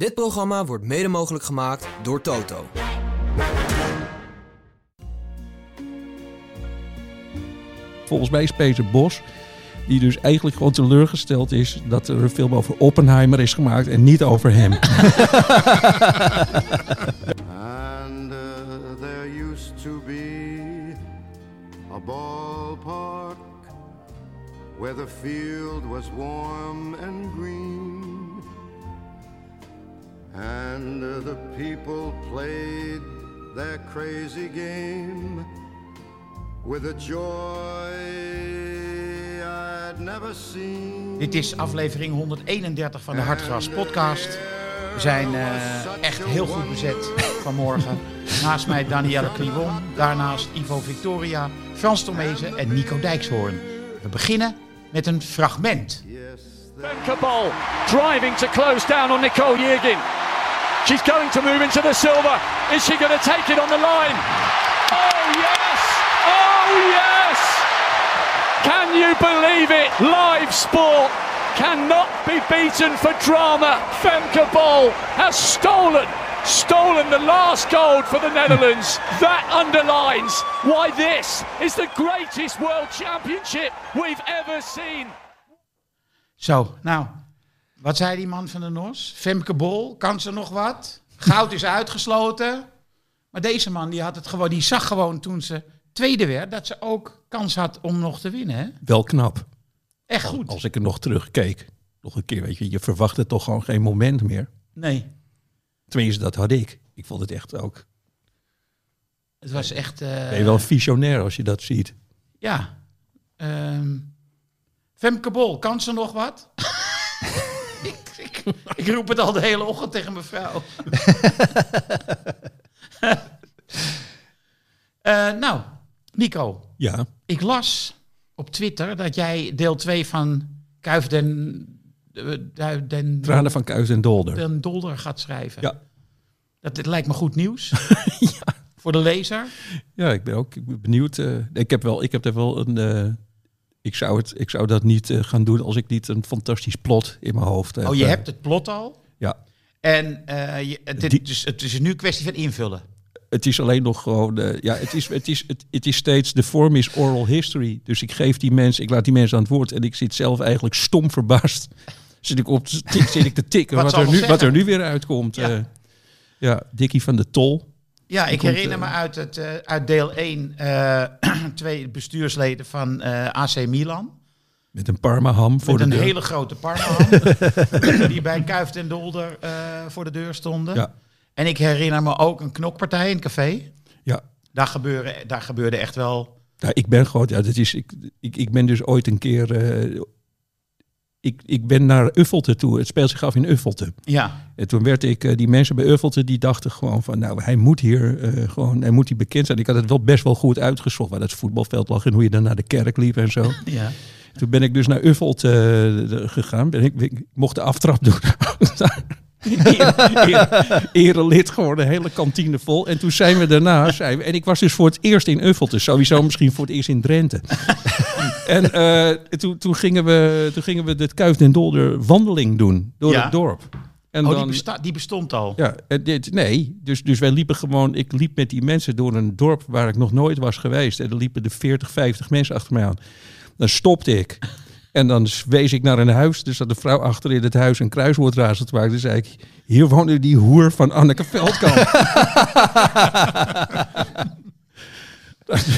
Dit programma wordt mede mogelijk gemaakt door Toto. Volgens mij is Peter Bos, die dus eigenlijk gewoon teleurgesteld is dat er een film over Oppenheimer is gemaakt en niet over hem. And uh, there used to be a ballpark where the field was warm and green. And the people played their crazy game with a joy I'd never seen. Dit is aflevering 131 van de Hartgras podcast. We zijn eh, echt heel goed bezet vanmorgen. Naast mij Danielle Kliwon, daarnaast Ivo Victoria, Frans Tomezen en Nico Dijkshoorn. We beginnen met een fragment. Femke Bol driving to close down on Nicole Yergin. She's going to move into the silver. Is she going to take it on the line? Oh yes! Oh yes! Can you believe it? Live sport cannot be beaten for drama. Femke Bol has stolen, stolen the last gold for the Netherlands. That underlines why this is the greatest world championship we've ever seen. So nou, wat zei die man van de NOS? Femke Bol, kan ze nog wat? Goud is uitgesloten. Maar deze man die had het gewoon, die zag gewoon toen ze tweede werd, dat ze ook kans had om nog te winnen. Hè? Wel knap. Echt goed. als ik er nog terugkeek. Nog een keer, weet je, je verwachtte toch gewoon geen moment meer. Nee, Tenminste, dat had ik. Ik vond het echt ook. het was echt. eh, Ben je wel een visionair als je dat ziet. Ja. Ehm Femke Bol, kan ze nog wat? ik, roep het al de hele ochtend tegen mijn vrouw. Eh, nou, Nico, Ja, ik las op Twitter dat jij deel 2 van Kuif den, eh, Du- den, tranen van Kuis en Dolder. den Dolder gaat schrijven. Ja. Dat, dit lijkt me goed nieuws. Voor de lezer. Ja, ik ben ook ik ben benieuwd. eh, ik heb wel, ik heb er wel een. eh, ik zou het, ik zou dat niet eh, gaan doen als ik niet een fantastisch plot in mijn hoofd heb. Oh, je Eh, hebt het plot al. Ja, En eh, je, Die- dus, het is nu een kwestie van invullen. het is alleen nog gewoon. ja, het is, het is, het, het is steeds. De vorm is oral history. Dus ik geef die mensen, ik laat die mensen aan het woord en ik zit zelf eigenlijk stom verbaasd. Zit ik op zit ik te tikken Wat er nu, wat er nu weer uitkomt. Ja. Ja, ja Dikkie van de Tol. Ja, ik komt, herinner me eh, uit, het, eh, uit deel 1 eh, twee bestuursleden van AC Milan. Met een parmaham voor met de een deur. hele grote parmaham. die bij Kuift en Dolder voor de deur stonden. Ja. En ik herinner me ook een knokpartij in een café. Ja. Daar, gebeuren, daar gebeurde echt wel... Ja, ik ben gewoon, ja, dat is, ik, ik, ik ben dus ooit een keer, ik, ik ben naar Uffelte toe. Het speelt zich af in Uffelte. Ja, En toen werd ik, eh, die mensen bij Uffelte, die dachten gewoon van, nou, hij moet hier eh, gewoon, hij moet hier bekend zijn. Ik had het wel best wel goed uitgezocht, waar dat voetbalveld lag en hoe je dan naar de kerk liep en zo. ja. Toen ben ik dus naar Uffelte eh, gegaan. Ben ik, ik mocht de aftrap doen. Ere- ere- Erelid geworden, hele kantine vol. En toen zijn we daarna, zijn we, en ik was dus voor het eerst in Uffelte, sowieso misschien voor het eerst in Drenthe. En eh, toen, toen, gingen we, toen gingen we de Kuif en Dolder wandeling doen door Ja. het dorp. En Oh, dan, die, besta- die bestond al. ja, dit, nee, dus, dus wij liepen gewoon, ik liep met die mensen door een dorp waar ik nog nooit was geweest. En er liepen er 40, 50 mensen achter mij aan. Dan stopte ik. En dan wees ik naar een huis. Dus dat een vrouw achter in het huis een kruiswoordraadsel te maken. Dus zei ik, hier woonde die hoer van Anneke Veldkamp.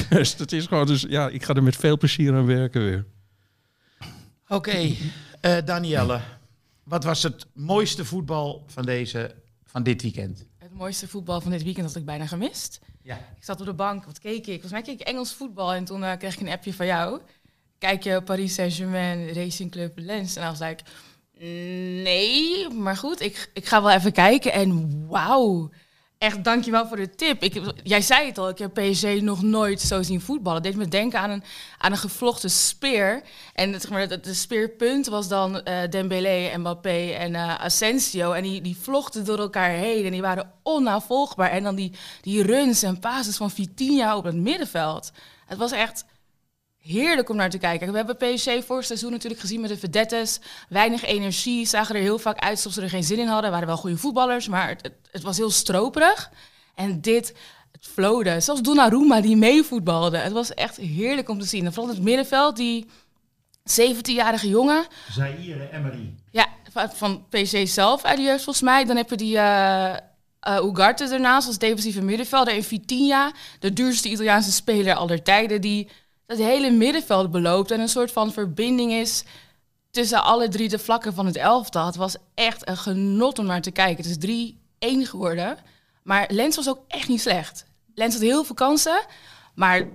dus dat is gewoon, dus ja, ik ga er met veel plezier aan werken weer. Oké, eh, Danielle. Wat was het mooiste voetbal van, deze, van dit weekend? Het mooiste voetbal van dit weekend had ik bijna gemist. Ja. Ik zat op de bank, wat keek ik? Volgens mij keek ik Engels voetbal en toen eh, kreeg ik een appje van jou. Kijk je Paris Saint-Germain Racing Club Lens? En dan was ik, nee, maar goed, ik, ik ga wel even kijken. En wauw, echt dankjewel voor de tip. Ik, jij zei het al, ik heb PSG nog nooit zo zien voetballen. Het deed me denken aan een, aan een gevlochten speer. En zeg het, het speerpunt was dan eh Dembélé, Mbappé en eh, Asensio. En die, die vlochten door elkaar heen en die waren onnavolgbaar. En dan die, die runs en passes van Vitinha op het middenveld. Het was echt heerlijk om naar te kijken. We hebben PSG vorig seizoen natuurlijk gezien met de vedettes. Weinig energie, zagen er heel vaak uit alsof ze er geen zin in hadden. waren wel goede voetballers, maar het, het, het was heel stroperig. En dit, het flowde. Zelfs Donnarumma die meevoetbalde. Het was echt heerlijk om te zien. En vooral het middenveld, die 17-jarige jongen. Zaire Emery. Ja, van, van PSG zelf uit de jeugd volgens mij. Dan heb je die eh eh, Ugarte ernaast als defensieve middenvelder. En Vitinha, de duurste Italiaanse speler aller tijden, die het hele middenveld beloopt en een soort van verbinding is tussen alle drie de vlakken van het elftal. Het was echt een genot om naar te kijken. Het is 3-1 geworden. Maar Lens was ook echt niet slecht. Lens had heel veel kansen, maar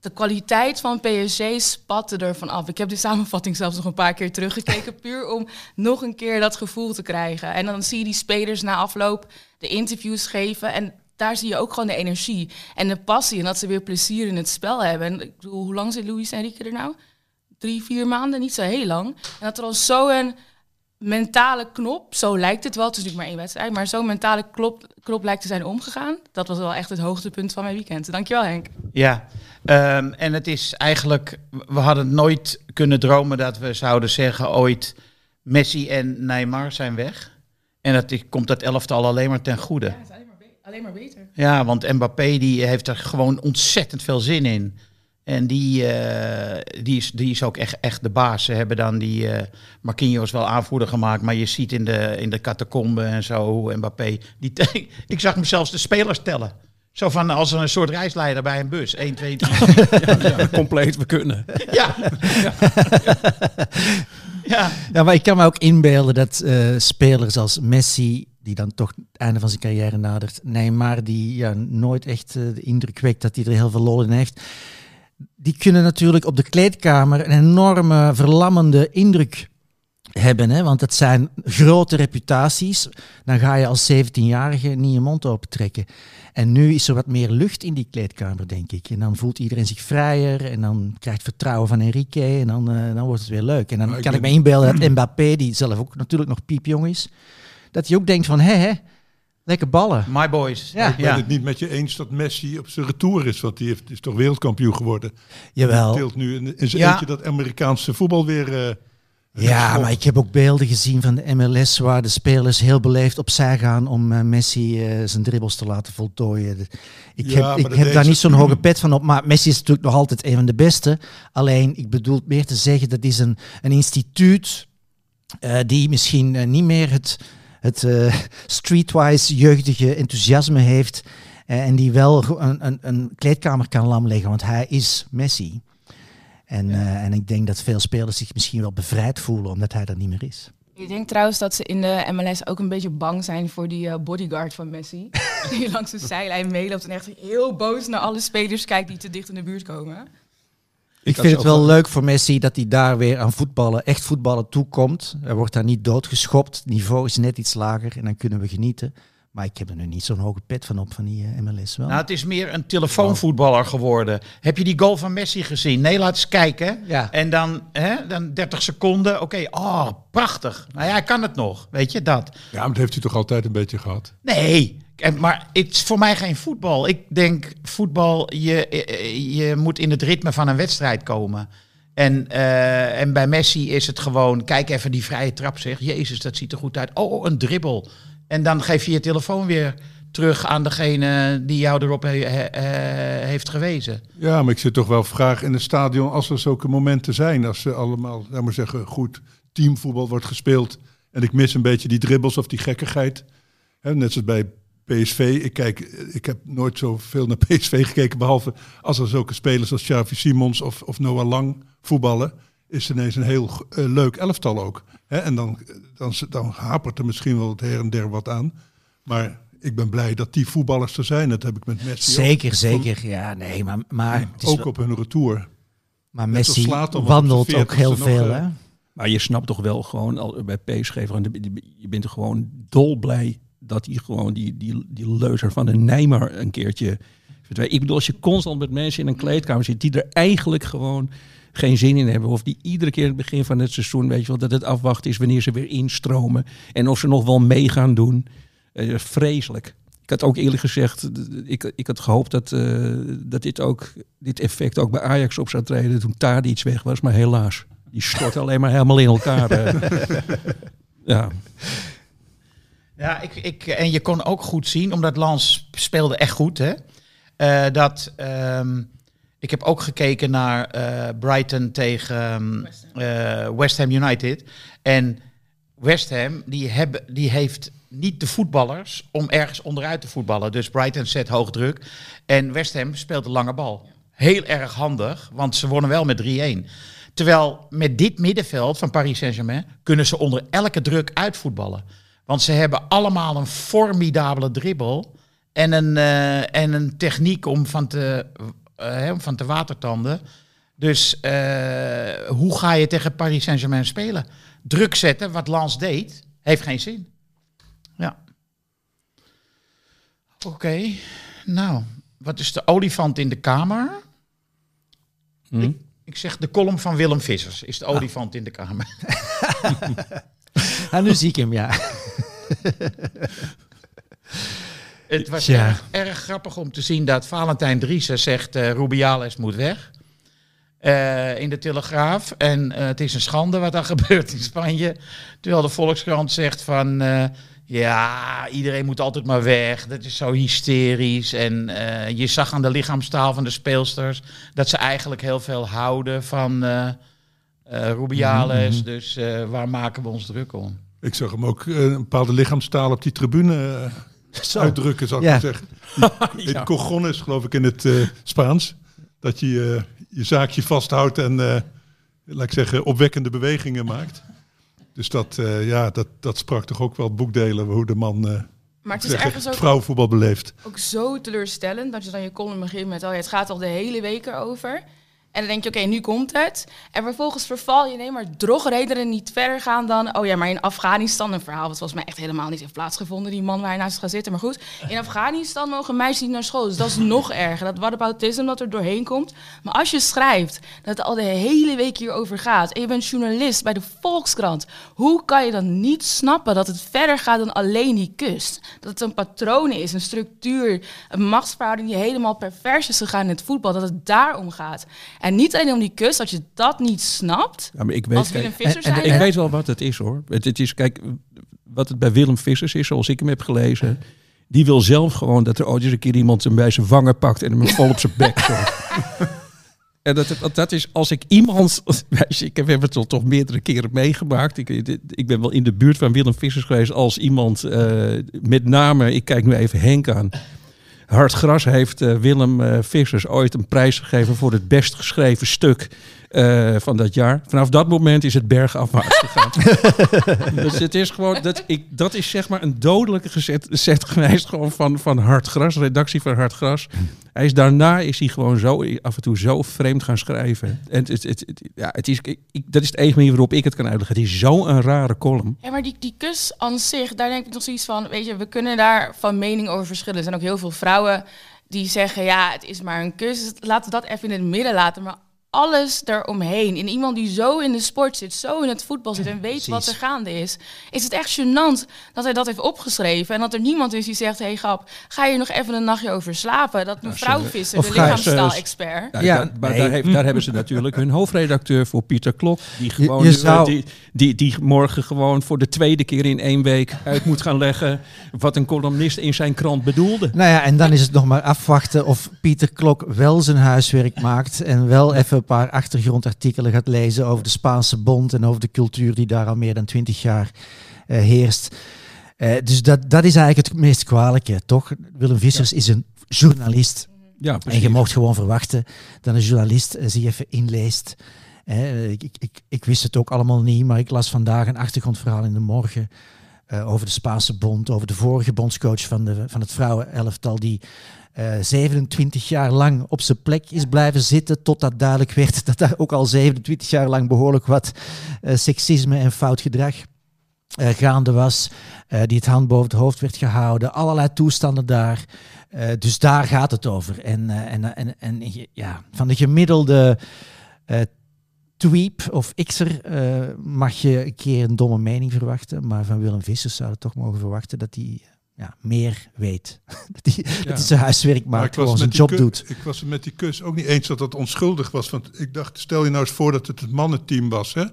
de kwaliteit van PSG spatte ervan af. Ik heb de samenvatting zelfs nog een paar keer teruggekeken, puur om nog een keer dat gevoel te krijgen. En dan zie je die spelers na afloop de interviews geven en daar zie je ook gewoon de energie en de passie en dat ze weer plezier in het spel hebben. En ik bedoel, hoe lang zit Luis Enrique er nou? Drie, vier maanden, niet zo heel lang. En dat er al zo'n mentale knop, zo lijkt het wel, het is natuurlijk maar één wedstrijd, maar zo'n mentale knop, knop lijkt te zijn omgegaan. Dat was wel echt het hoogtepunt van mijn weekend. Dankjewel Henk. Ja, ehm, en het is eigenlijk, we hadden nooit kunnen dromen dat we zouden zeggen ooit Messi en Neymar zijn weg. En dat komt dat elftal alleen maar ten goede. Ja, alleen maar, beter. Ja, want Mbappé die heeft er gewoon ontzettend veel zin in. En die, eh, die, is, die is ook echt, echt de baas. Ze hebben dan die eh Marquinhos wel aanvoerder gemaakt. Maar je ziet in de, in de catacombe en zo hoe Mbappé... Die, ik zag hem zelfs de spelers tellen. Zo van als een soort reisleider bij een bus. 1, 2, 3. Ja, compleet, we kunnen. ja. ja. Ja, maar ik kan me ook inbeelden dat eh, spelers als Messi, die dan toch het einde van zijn carrière nadert, Neymar, die ja, nooit echt eh, de indruk wekt dat hij er heel veel lol in heeft, die kunnen natuurlijk op de kleedkamer een enorme verlammende indruk hebben. Hè? Want het zijn grote reputaties. Dan ga je als 17-jarige niet je mond opentrekken. En nu is er wat meer lucht in die kleedkamer, denk ik. En dan voelt iedereen zich vrijer en dan krijgt vertrouwen van Enrique en dan, eh, dan wordt het weer leuk. En dan Maar ik kan ik ben- me inbeelden dat Mbappé, die zelf ook natuurlijk nog piepjong is, dat hij ook denkt van, hé, hé, lekker ballen. My boys. Ja. Ik ben het niet met je eens dat Messi op zijn retour is, want die heeft, is toch wereldkampioen geworden. Jawel. Tilt nu in, in zijn Ja. eentje dat Amerikaanse voetbal weer. eh, Ja, maar ik heb ook beelden gezien van de MLS waar de spelers heel beleefd opzij gaan om eh, Messi eh, zijn dribbles te laten voltooien. Ik Ja, heb, ik heb daar niet zo'n hoge pet van op, maar Messi is natuurlijk nog altijd een van de beste. Alleen, ik bedoel meer te zeggen, dat is een, een instituut eh, die misschien niet meer het, het eh, streetwise jeugdige enthousiasme heeft eh, en die wel een, een, een kleedkamer kan lamleggen, want hij is Messi. En, eh, en ik denk dat veel spelers zich misschien wel bevrijd voelen omdat hij er niet meer is. Ik denk trouwens dat ze in de MLS ook een beetje bang zijn voor die bodyguard van Messi. die langs de zijlijn meeloopt en echt heel boos naar alle spelers kijkt die te dicht in de buurt komen. Ik vind het wel- leuk voor Messi dat hij daar weer aan voetballen, echt voetballen toekomt. Hij wordt daar niet doodgeschopt. Het niveau is net iets lager en dan kunnen we genieten. Maar ik heb er nu niet zo'n hoge pet van op van die eh, MLS wel. Nou, het is meer een telefoonvoetballer geworden. Heb je die goal van Messi gezien? Nee, laat eens kijken. Ja. En dan, hè, dan 30 seconden. Oké, oh, prachtig. Nou ja, hij kan het nog. Weet je dat? Ja, maar dat heeft hij toch altijd een beetje gehad. Nee, maar het is voor mij geen voetbal. Ik denk voetbal, je, je moet in het ritme van een wedstrijd komen. En, eh, en bij Messi is het gewoon, kijk even die vrije trap zeg. Jezus, dat ziet er goed uit. Oh, een dribbel. En dan geef je je telefoon weer terug aan degene die jou erop he- he- heeft gewezen. Ja, maar ik zit toch wel vraag in het stadion als er zulke momenten zijn. Als ze allemaal, laat maar zeggen, goed teamvoetbal wordt gespeeld. En ik mis een beetje die dribbles of die gekkigheid. Net zoals bij PSV. Ik, kijk, ik heb nooit zoveel naar PSV gekeken. Behalve als er zulke spelers als Xavi Simons of, of Noah Lang voetballen. Is het ineens een heel eh, leuk elftal ook. Hè, en dan, dan, dan hapert er misschien wel het her en der wat aan. Maar ik ben blij dat die voetballers er zijn. Dat heb ik met Messi ook. zeker, zeker. Ja, nee, maar, maar, het is Ook wel- op hun retour. maar net Messi wandelt ook heel 40ste nog, veel. Hè? Maar je snapt toch wel gewoon al bij PSG, je bent er gewoon dolblij dat hij gewoon die, die, die leuzer van de Neymar een keertje verdwijnt. Ik bedoel, als je constant met mensen in een kleedkamer zit die er eigenlijk gewoon geen zin in hebben. Of die iedere keer in het begin van het seizoen, weet je wel, dat het afwachten is wanneer ze weer instromen. En of ze nog wel mee gaan doen. Eh, vreselijk. Ik had ook eerlijk gezegd, ik, ik had gehoopt dat, eh, dat dit, ook, dit effect ook bij Ajax op zou treden toen Tadi iets weg was. Maar helaas, die stort alleen maar helemaal in elkaar. eh. ja. Ja, ik, ik, en je kon ook goed zien, omdat Lans speelde echt goed, hè. eh, dat, ehm, ik heb ook gekeken naar eh, Brighton tegen ehm, eh, West Ham United. En West Ham, die, hebben, die heeft niet de voetballers om ergens onderuit te voetballen. Dus Brighton zet hoog druk. En West Ham speelt de lange bal. Heel erg handig, want ze wonnen wel met 3-1. Terwijl met dit middenveld van Paris Saint-Germain kunnen ze onder elke druk uitvoetballen. Want ze hebben allemaal een formidabele dribbel en een, eh, en een techniek om van te, hè, om van te watertanden. Dus eh, hoe ga je tegen Paris Saint-Germain spelen? Druk zetten, wat Lans deed, heeft geen zin. Ja. Oké, nou, wat is de olifant in de kamer? Hm? Ik, ik zeg de column van Willem Vissers is de olifant in de kamer. Ah, nu zie ik hem, ja. Het was Ja. erg, erg grappig om te zien dat Valentijn Driessen zegt eh Rubiales moet weg. Eh, in de Telegraaf. En eh, het is een schande wat daar gebeurt in Spanje. Terwijl de Volkskrant zegt van... ja, iedereen moet altijd maar weg. Dat is zo hysterisch. En je zag aan de lichaamstaal van de speelsters... dat ze eigenlijk heel veel houden van eh eh, Rubiales. Dus waar maken we ons druk om? Ik zag hem ook eh, een bepaalde lichaamstaal op die tribune eh, Zo. uitdrukken, zou ik Ja. zeggen. Het cojones, geloof ik, in het eh, Spaans. Dat je je zaakje vasthoudt en, eh, laat ik zeggen, opwekkende bewegingen maakt. Dus dat, eh, ja, dat, dat sprak toch ook wel boekdelen hoe de man eh, Maar het is zeggen, ergens ook, vrouwenvoetbal beleeft. ook zo teleurstellend dat je dan je column begint met... Oh, ja, het gaat al de hele week erover. En dan denk je, oké, nu komt het. En vervolgens verval je, nee, maar drogredenen niet verder gaan dan... Oh ja, maar in Afghanistan, een verhaal wat volgens mij echt helemaal niet heeft plaatsgevonden... die man waar hij naast gaat zitten, maar goed. In Afghanistan mogen meisjes niet naar school, dus dat is nog erger. Dat whataboutisme dat er doorheen komt. Maar als je schrijft dat het al de hele week hierover gaat... en je bent journalist bij de Volkskrant... hoe kan je dan niet snappen dat het verder gaat dan alleen die kust? Dat het een patroon is, een structuur, een machtsverhouding... die helemaal pervers is gegaan in het voetbal, dat het daarom gaat. En niet alleen om die kust, als je dat niet snapt... Ja, maar ik weet, Als Willem kijk, Visser en- ik weet wel wat het is hoor. Het, het is, kijk, wat het bij Willem Vissers is, zoals ik hem heb gelezen. Die wil zelf gewoon dat er ooit eens een keer iemand hem bij zijn wangen pakt en hem vol op zijn bek. En dat, dat, dat is als ik iemand. Weet je, Ik heb het toch, toch meerdere keren meegemaakt. Ik, ik ben wel in de buurt van Willem Vissers geweest als iemand. eh, met name, ik kijk nu even Henk aan. Hard Gras heeft eh, Willem eh, Vissers ooit een prijs gegeven voor het best geschreven stuk eh, van dat jaar. Vanaf dat moment is het bergafwaarts gegaan. dus het is gewoon, dat, ik, dat is zeg maar een dodelijke gezet, zet geweest gewoon van, van Hard Gras, redactie van Hard Gras. Hij is daarna is hij gewoon zo af en toe zo vreemd gaan schrijven. En het, het, het, het- ja, het is, ik, ik- dat is de enige manier waarop ik het kan uitleggen. Het is zo'n rare column. Ja, maar die, die kus aan zich, daar denk ik nog zoiets van, weet je, we kunnen daar van mening over verschillen. Er zijn ook heel veel vrouwen die zeggen, ja, het is maar een kus. Laten we dat even in het midden laten. Maar alles eromheen, in iemand die zo in de sport zit, zo in het voetbal zit en weet wat er gaande is, is het echt gênant dat hij dat heeft opgeschreven. En dat er niemand is die zegt, hé hey, grap, ga je nog even een nachtje over slapen? Dat mevrouw Visser, of de lichaamstaal-expert... Ja, maar nee. daar, heeft, daar hebben ze natuurlijk hun hoofdredacteur voor Pieter Klok. Die, gewoon, je eh, zou- die, die, die morgen gewoon voor de tweede keer in één week uit moet gaan leggen. wat een columnist in zijn krant bedoelde. Nou ja, en dan is het nog maar afwachten of Pieter Klok wel zijn huiswerk maakt en wel even een paar achtergrondartikelen gaat lezen over de Spaanse bond en over de cultuur die daar al meer dan twintig jaar eh, heerst. Eh, dus dat, dat is eigenlijk het meest kwalijke, toch? Willem Vissers is een journalist. Ja, En precies. je mocht gewoon verwachten dat een journalist eh, zich even inleest. Ik, ik, ik, ik wist het ook allemaal niet, maar ik las vandaag een achtergrondverhaal in de morgen over de Spaanse bond, over de vorige bondscoach van, de, van het vrouwenelftal, die eh 27 jaar lang op zijn plek is blijven zitten, totdat duidelijk werd dat daar ook al 27 jaar lang behoorlijk wat eh, seksisme en fout gedrag eh, gaande was, eh, die het hand boven het hoofd werd gehouden, allerlei toestanden daar. Eh, dus daar gaat het over. En, eh, en, en, en ja, van de gemiddelde eh tweep of xer eh, mag je een keer een domme mening verwachten, maar van Willem Vissers zou je toch mogen verwachten dat hij ja, meer weet. dat hij dat hij zijn huiswerk Maar maakt, gewoon zijn job doet. Ik was het met die kus ook niet eens dat dat onschuldig was. Want ik dacht, stel je nou eens voor dat het het mannenteam was. Hè?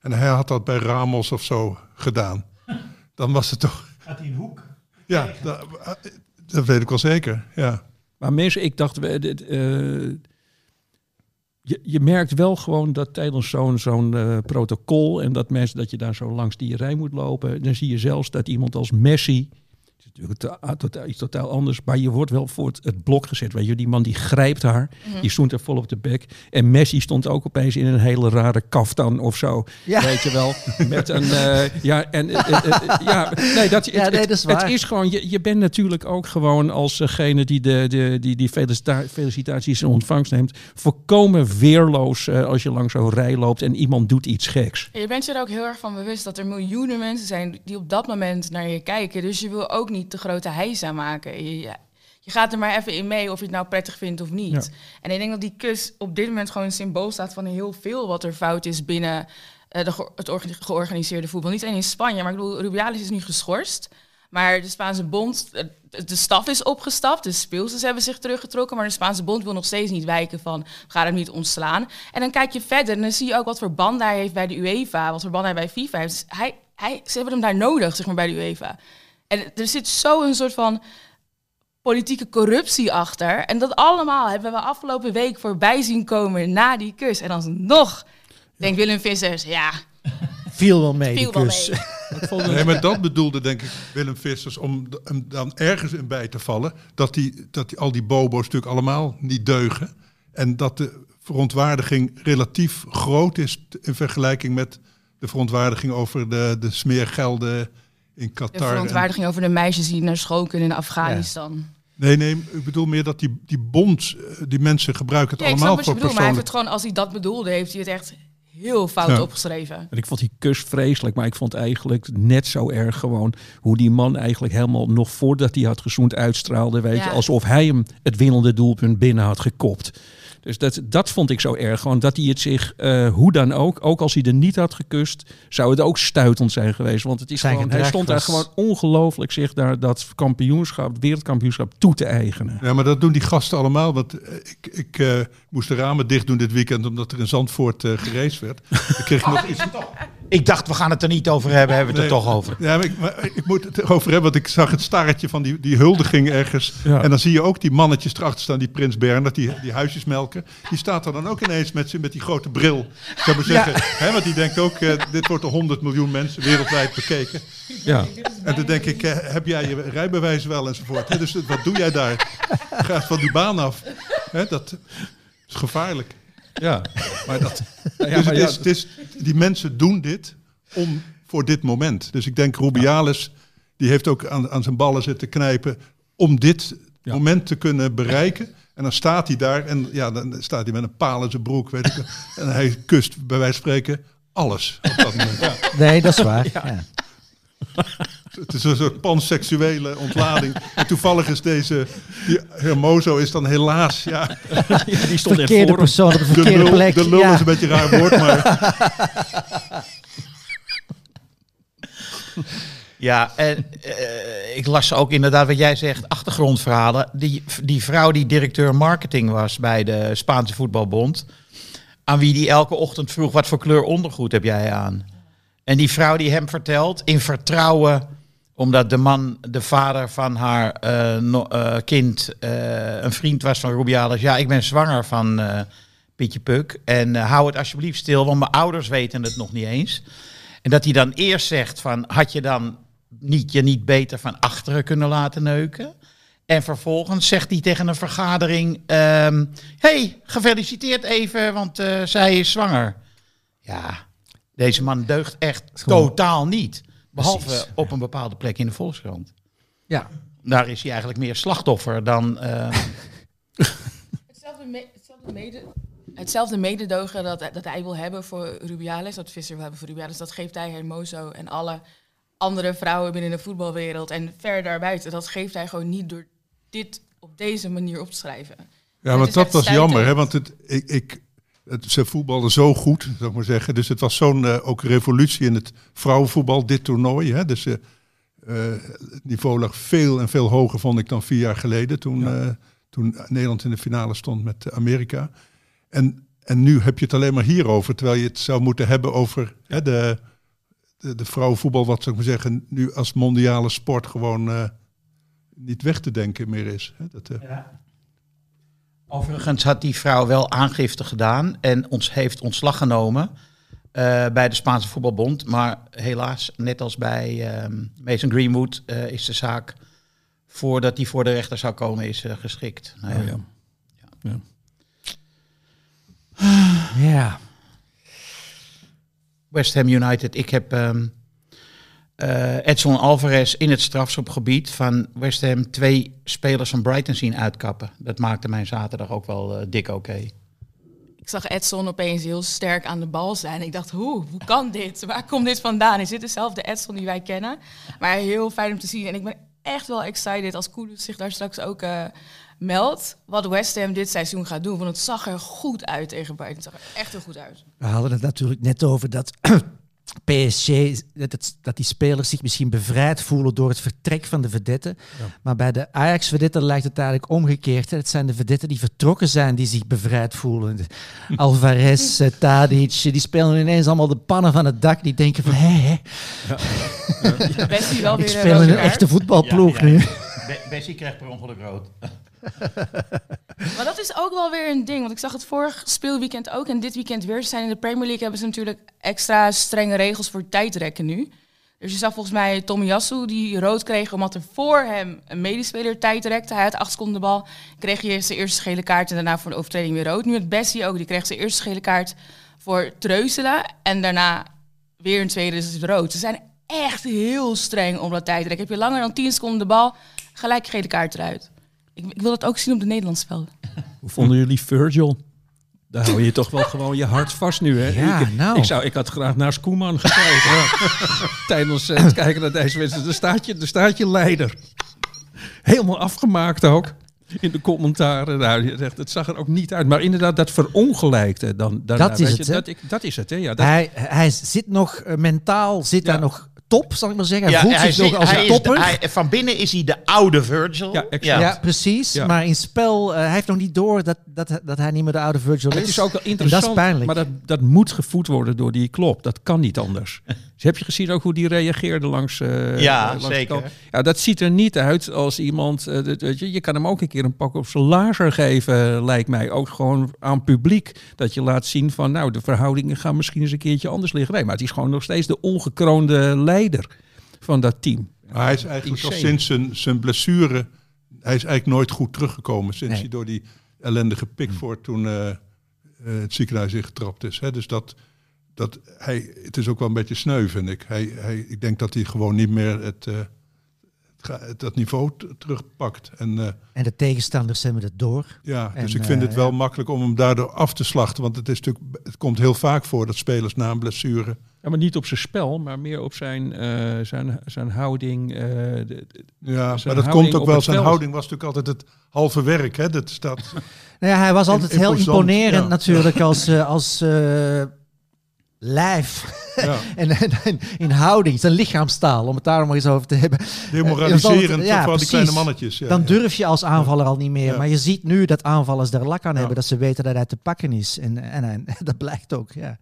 En hij had dat bij Ramos of zo gedaan. Dan was het toch... Had hij een hoek? Ja, dat, dat weet ik wel zeker. Ja. Maar mensen, ik dacht, we- dit, eh, je, je merkt wel gewoon dat tijdens zo'n zo'n eh, protocol en dat mensen dat je daar zo langs die rij moet lopen, dan zie je zelfs dat iemand als Messi, is natuurlijk to- totaal, iets totaal anders, maar je wordt wel voor het, het blok gezet. Weet je, die man die grijpt haar, die stond er vol op de bek. En Messi stond ook opeens in een hele rare kaftan of zo. Ja. Weet je wel, met een, eh, ja, en, eh, eh, ja, nee, dat, Ja, het, nee, het- dat is het waar. is gewoon, je, je bent natuurlijk ook gewoon als degene die de, de, die, die felicita- felicitaties in ontvangst neemt, volkomen weerloos als je langs zo'n rij loopt en iemand doet iets geks. En je bent je er ook heel erg van bewust dat er miljoenen mensen zijn die op dat moment naar je kijken. Dus je wil ook niet de grote heisa maken. Je, je- je gaat er maar even in mee of je het nou prettig vindt of niet. Ja. En ik denk dat die kus op dit moment gewoon een symbool staat van heel veel wat er fout is binnen eh, de, het orga- georganiseerde voetbal. Niet alleen in Spanje, maar ik bedoel, Rubiales is nu geschorst. Maar de Spaanse bond, eh, de staf is opgestapt, de speelsters hebben zich teruggetrokken, maar de Spaanse bond wil nog steeds niet wijken van, we gaan hem niet ontslaan. En dan kijk je verder en dan zie je ook wat voor band hij heeft bij de UEFA, wat voor band hij bij FIFA heeft. Dus hij, hij, ze hebben hem daar nodig, zeg maar, bij de UEFA. En er zit zo een soort van politieke corruptie achter. En dat allemaal hebben we afgelopen week voorbij zien komen na die kus. En dan nog denkt Willem Vissers, ja, Viel wel mee, viel die wel kus. mee. Nee, maar dat bedoelde denk ik Willem Vissers om hem dan ergens in bij te vallen. Dat, die, dat die, al die bobo's natuurlijk allemaal niet deugen. En dat de verontwaardiging relatief groot is in vergelijking met de verontwaardiging over de, de smeergelden in De Qatar. en- verontwaardiging over de meisjes die naar school kunnen in Afghanistan. Nee, nee, ik bedoel meer dat die, die bond, eh, die mensen gebruiken het Ja, ik snap allemaal wat je voor bedoelt, maar hij heeft persoonlijk. het gewoon, als hij dat bedoelde, heeft hij het echt heel fout Ja. opgeschreven. En ik vond die kus vreselijk, maar ik vond eigenlijk net zo erg gewoon hoe die man eigenlijk helemaal nog voordat hij had gezoend uitstraalde, weet Ja. je, alsof hij hem het winnende doelpunt binnen had gekopt. Dus dat, dat vond ik zo erg. Gewoon dat hij het zich, eh, hoe dan ook, ook als hij er niet had gekust, zou het ook stuitend zijn geweest. Want het is Zijn gewoon, hij stond daar gewoon ongelooflijk zich daar dat kampioenschap, wereldkampioenschap toe te eigenen. Ja, maar dat doen die gasten allemaal. Want eh, ik, ik eh, moest de ramen dicht doen dit weekend omdat er in Zandvoort eh gereisd werd. Ik kreeg nog iets Ik dacht, we gaan het er niet over hebben, hebben we het er toch over. Ja, maar ik, maar ik moet het erover hebben, want ik zag het staartje van die, die huldiging ergens. Ja. En dan zie je ook die mannetjes erachter staan, die Prins Bernhard, die, die huisjes melken. Die staat er dan ook ineens met, met die grote bril. Ik zou maar zeggen, hè, want die denkt ook, eh, dit wordt door 100 miljoen mensen wereldwijd bekeken. Ja. En dan denk ik, eh, heb jij je rijbewijs wel enzovoort. Hè, dus wat doe jij daar? Ga van die baan af. Hè, dat is gevaarlijk. Ja. Maar dat, Ja, dus maar het ja, is, het is, die mensen doen dit om voor dit moment. Dus ik denk Rubiales, die heeft ook aan, aan zijn ballen zitten knijpen om dit Ja. moment te kunnen bereiken. En dan staat hij daar en ja, dan staat hij met een paal in zijn broek, weet ik. En hij kust bij wijze van spreken alles op dat moment. Nee, dat is waar. Ja. Het is een soort panseksuele ontlading. En toevallig is deze, die Hermoso is dan helaas, ja, die stond er Verkeerde voor persoon op de de verkeerde lul, plek. de lul ja. is een beetje een raar woord, maar Ja, en eh, ik las ook inderdaad wat jij zegt, achtergrondverhalen. Die, die vrouw die directeur marketing was bij de Spaanse voetbalbond, aan wie die elke ochtend vroeg, wat voor kleur ondergoed heb jij aan? En die vrouw die hem vertelt, in vertrouwen, omdat de man, de vader van haar eh, no- eh, kind, eh, een vriend was van Rubiales. Ja, ik ben zwanger van Pietje Puk en hou het alsjeblieft stil, want mijn ouders weten het nog niet eens. En dat hij dan eerst zegt van, had je dan niet, je niet beter van achteren kunnen laten neuken? En vervolgens zegt hij tegen een vergadering, ehm hey, gefeliciteerd even, want zij is zwanger. Ja, deze man deugt echt totaal niet. Behalve Precies, op een bepaalde plek in de Volkskrant. Ja. Daar is hij eigenlijk meer slachtoffer dan... eh, Hetzelfde, me- hetzelfde, mede, hetzelfde mededogen dat, dat hij wil hebben voor Rubiales, dat Visser wil hebben voor Rubiales, dat geeft hij Hermoso en alle andere vrouwen binnen de voetbalwereld en ver daarbuiten. Dat geeft hij gewoon niet door dit op deze manier op te schrijven. Ja, is dat was jammer, hè? Want het, ik, ik, het, ze voetbalden zo goed, zou ik maar zeggen. Dus het was zo'n eh, ook revolutie in het vrouwenvoetbal, dit toernooi. Hè? Dus eh, eh, het niveau lag veel en veel hoger, vond ik, dan vier jaar geleden. Toen, eh, toen Nederland in de finale stond met Amerika. En, en nu heb je het alleen maar hierover, terwijl je het zou moeten hebben over hè, de, de, de vrouwenvoetbal, wat zou ik maar zeggen, nu als mondiale sport gewoon eh, niet weg te denken meer is. Hè, dat, eh, Overigens had die vrouw wel aangifte gedaan en ons heeft ontslag genomen eh, bij de Spaanse voetbalbond. Maar helaas, net als bij ehm, Mason Greenwood, eh, is de zaak voordat hij voor de rechter zou komen, is eh, geschikt. Nou ja. Oh, ja. Ja. West Ham United. Ik heb ehm, eh, Edson Alvarez in het strafschopgebied van West Ham twee spelers van Brighton zien uitkappen. Dat maakte mijn zaterdag ook wel eh, dik oké. Ik zag Edson opeens heel sterk aan de bal zijn. Ik dacht, hoe, hoe kan dit? Waar komt dit vandaan? Is dit dezelfde Edson die wij kennen? Maar heel fijn om te zien. En ik ben echt wel excited als Kudus zich daar straks ook eh, meldt. Wat West Ham dit seizoen gaat doen. Want het zag er goed uit tegen Brighton. Het zag er echt heel goed uit. We hadden het natuurlijk net over dat PSG, dat, dat die spelers zich misschien bevrijd voelen door het vertrek van de vedetten. Maar bij de Ajax-vedetten lijkt het eigenlijk omgekeerd. hè. Het zijn de vedetten die vertrokken zijn die zich bevrijd voelen. Alvarez, eh, Tadic, die spelen ineens allemaal de pannen van het dak. Die denken van, hé, hé, Bessie wel ik weer speel in een echte voetbalploeg Ja, ja. nu. Bessie krijgt per ongeluk rood. Maar dat is ook wel weer een ding. Want ik zag het vorig speelweekend ook en dit weekend weer. Ze zijn in de Premier League hebben ze natuurlijk extra strenge regels voor tijdrekken nu. Dus je zag volgens mij Tomiyasu die rood kreeg omdat er voor hem een medespeler tijd rekte. Hij had acht seconden de bal. Kreeg je zijn eerste gele kaart en daarna voor een overtreding weer rood. Nu het Bessie ook. Die kreeg zijn eerste gele kaart voor Treuselen. En daarna weer een tweede dus het rood. Ze zijn echt heel streng om dat tijdrek. Heb je langer dan 10 seconden de bal, gelijk gele kaart eruit. Ik, ik wil dat ook zien op de Nederlandse velden. Hoe vonden jullie Virgil? Daar hou je toch wel gewoon je hart vast nu, hè? Ja, ik, nou. ik, zou, ik had graag naar Koeman gekeken. Tijdens eh, het kijken naar deze wedstrijd. Daar staat je, daar staat je leider. Helemaal afgemaakt ook. In de commentaren. Nou, zegt, het zag er ook niet uit. Maar inderdaad, dat verongelijkte. Dan, daarna, Dat is weet het, je, hè? dat, ik, dat is het, hè? Ja, dat, Hij, hij zit nog eh, mentaal, zit Ja. daar nog top, zal ik maar zeggen. Hij voelt zich zit- nog als hij een is de- topper. hij- van binnen is hij de oude Virgil. Ja. Ja, precies. Ja. Maar in spel, eh, hij heeft nog niet door dat, dat, dat hij niet meer de oude Virgil is. Het is ook wel En interessant, dat is pijnlijk. maar dat, dat moet gevoed worden door die klop. Dat kan niet anders. Dus heb je gezien ook hoe die reageerde langs... eh, Ja, langs zeker. Ja, dat ziet er niet uit als iemand... eh, dat- weet je, je kan hem ook een keer een pak op zijn lazer geven, lijkt mij. Ook gewoon aan publiek. Dat je laat zien van, nou, de verhoudingen gaan misschien eens een keertje anders liggen. Nee, maar het is gewoon nog steeds de ongekroonde leider van dat team. Maar hij is eigenlijk al sinds zijn, zijn blessure, hij is eigenlijk nooit goed teruggekomen sinds Nee. hij door die ellendige Pickford toen eh, eh, het ziekenhuis ingetrapt is. Hè. Dus dat, dat hij, het is ook wel een beetje sneu, vind ik. Hij, hij, ik denk dat hij gewoon niet meer het, eh, dat niveau terugpakt. En eh, En de tegenstanders hebben het door. ja, En, dus ik vind eh, het wel ja. makkelijk om hem daardoor af te slachten. Want het, is natuurlijk, het komt heel vaak voor dat spelers na een blessure Ja, maar niet op zijn spel, maar meer op zijn, eh, zijn, zijn houding. eh, de- de- Ja, Zijn maar dat houding komt ook wel. Zijn veld. houding was natuurlijk altijd het halve werk. Hè? Dat staat, Nou ja, hij was altijd heel imponerend ja. natuurlijk als, eh, als eh, lijf. ja, en, en- en in houding, zijn lichaamstaal, om het daar maar eens over te hebben. demoraliserend Ja, voor die kleine mannetjes. Ja, Dan ja. durf je als aanvaller al niet meer. Ja. Maar je ziet nu dat aanvallers er lak aan Ja. hebben, dat ze weten dat hij te pakken is. En, en, en dat blijkt ook, ja.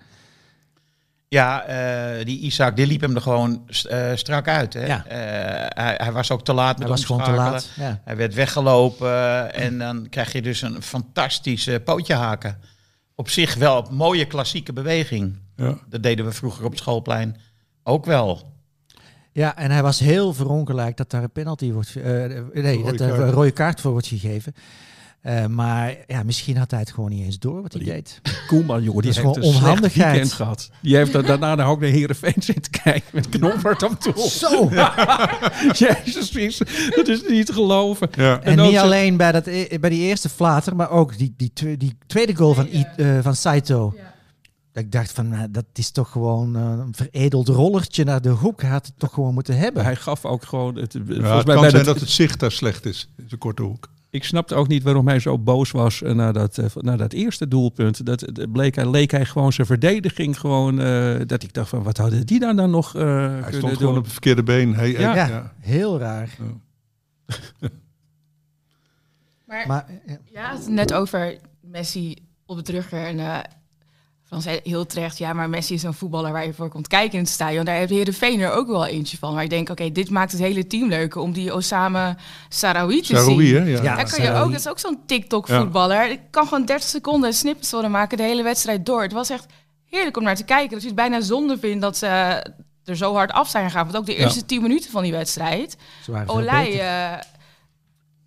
Ja, eh, die Isaac, die liep hem er gewoon eh, strak uit. Hè? Ja. Eh, hij, hij was ook te laat met Hij was gewoon te laat. Ja. Hij werd weggelopen en dan krijg je dus een fantastische pootje haken. Op zich wel een mooie klassieke beweging. Ja. Dat deden we vroeger op het schoolplein ook wel. Ja, en hij was heel verongelijkt dat daar een penalty wordt, eh, nee, dat er een rode kaart voor wordt gegeven. Eh, maar ja, misschien had hij het gewoon niet eens door wat hij Die- deed. Koeman, jongen, die is heeft gewoon een slecht onhandigheid. weekend gehad. Die heeft er daarna nog ook naar Heerenveen zitten kijken met knoppert op doel. Zo! Jezus, dat is niet te geloven. Ja. En, niet zo- alleen bij, dat, e- bij die eerste flater, maar ook die, die, die tweede goal van, I- eh, van Saito. Dat ik dacht van, nou, dat is toch gewoon eh, een veredeld rollertje naar de hoek. Hij had het toch gewoon moeten hebben. Hij gaf ook gewoon... Het, Ja, volgens het mij kan bij zijn dat, dat het zicht daar slecht is, de korte hoek. Ik snapte ook niet waarom hij zo boos was eh, na dat, eh, na dat eerste doelpunt. Dat, bleek, hij, leek hij gewoon zijn verdediging gewoon... eh, dat ik dacht van, wat hadden die dan, dan nog eh Hij kunnen stond doen? gewoon op het verkeerde been. Hij- Ja. Ja, ja. heel raar. Maar, Maar ja. het is net over Messi op het terugkeer. En eh Frans zei heel terecht, ja, maar Messi is een voetballer waar je voor komt kijken in het stadion. Daar heeft Heerenveen er ook wel eentje van. Waar je denkt, oké, dit maakt het hele team leuker om die Osama Sarawi te Saroui, zien. hè? Ja. Ja. Daar kan je Sarawi. ook, dat is ook zo'n TikTok-voetballer. Ik kan gewoon 30 seconden snippets willen maken, de hele wedstrijd door. Het was echt heerlijk om naar te kijken. Dat je het bijna zonde vindt dat ze er zo hard af zijn gegaan. Want ook de eerste 10 minuten van die wedstrijd. Olij eh,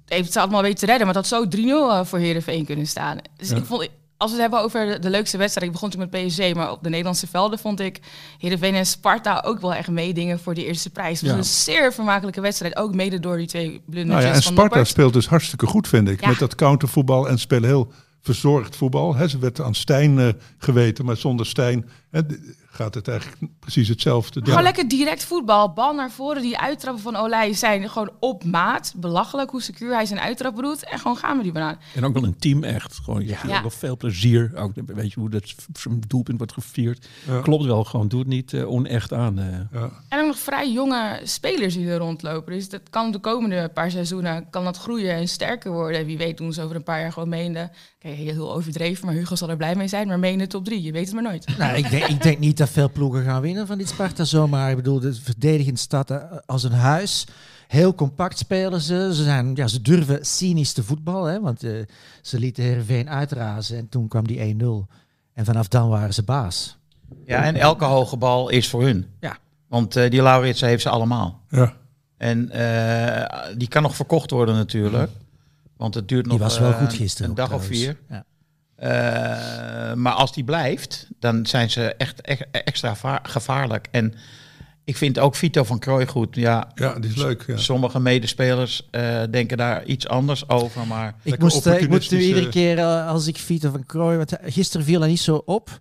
heeft het allemaal weten te redden, maar dat had zo 3-0 eh, voor Heerenveen kunnen staan. Dus Ja. ik vond, als we het hebben over de, de leukste wedstrijd, ik begon natuurlijk met PSG, maar op de Nederlandse velden vond ik Heerenveen en Sparta ook wel echt meedingen voor die eerste prijs. Het was Ja. een zeer vermakelijke wedstrijd, ook mede door die twee blundertjes Nou ja, en van Sparta Noppert. speelt dus hartstikke goed, vind ik. Ja. Met dat countervoetbal en spelen heel verzorgd voetbal. Hè, ze werd aan Stijn eh, geweten, maar zonder Stijn gaat het eigenlijk precies hetzelfde. Gewoon lekker direct voetbal. Bal naar voren. Die uittrappen van Olij zijn gewoon op maat. Belachelijk hoe secuur hij zijn uittrappen doet. En gewoon gaan we die banaan. En ook wel een team echt. Gewoon, ja. Ja. Nog veel plezier. Ook, weet je hoe dat zo'n doelpunt wordt gevierd. Ja. Klopt wel gewoon. Doe het niet eh, onecht aan. Ja. En ook nog vrij jonge spelers die er rondlopen. Dus dat kan de komende paar seizoenen kan dat groeien en sterker worden. En wie weet doen ze over een paar jaar gewoon meende. Kijk, heel overdreven, maar Hugo zal er blij mee zijn. Maar mee in de top drie, je weet het maar nooit. Nou, ik, denk, ik denk niet dat veel ploegen gaan winnen van dit Sparta zomaar. Ik bedoel, de verdediging staat er als een huis. Heel compact spelen ze. Ze, zijn, ja, ze durven cynisch te voetballen. Hè, want eh, ze lieten Heerenveen uitrazen en toen kwam die 1-0. En vanaf dan waren ze baas. Ja, en elke hoge bal is voor hun. Ja. Want eh, die Lauritsen heeft ze allemaal. Ja. En eh, die kan nog verkocht worden natuurlijk. Want het duurt Die nog was wel eh, goed gisteren. een dag of vier. Ja. Eh, maar als die blijft, dan zijn ze echt, echt extra va- gevaarlijk. En ik vind ook Vito van Krooi goed. Ja, ja, die is leuk. Ja. sommige medespelers eh, denken daar iets anders over. Maar Ik moest, ik moet nu iedere keer als ik Vito van Krooi... Want gisteren viel hij niet zo op.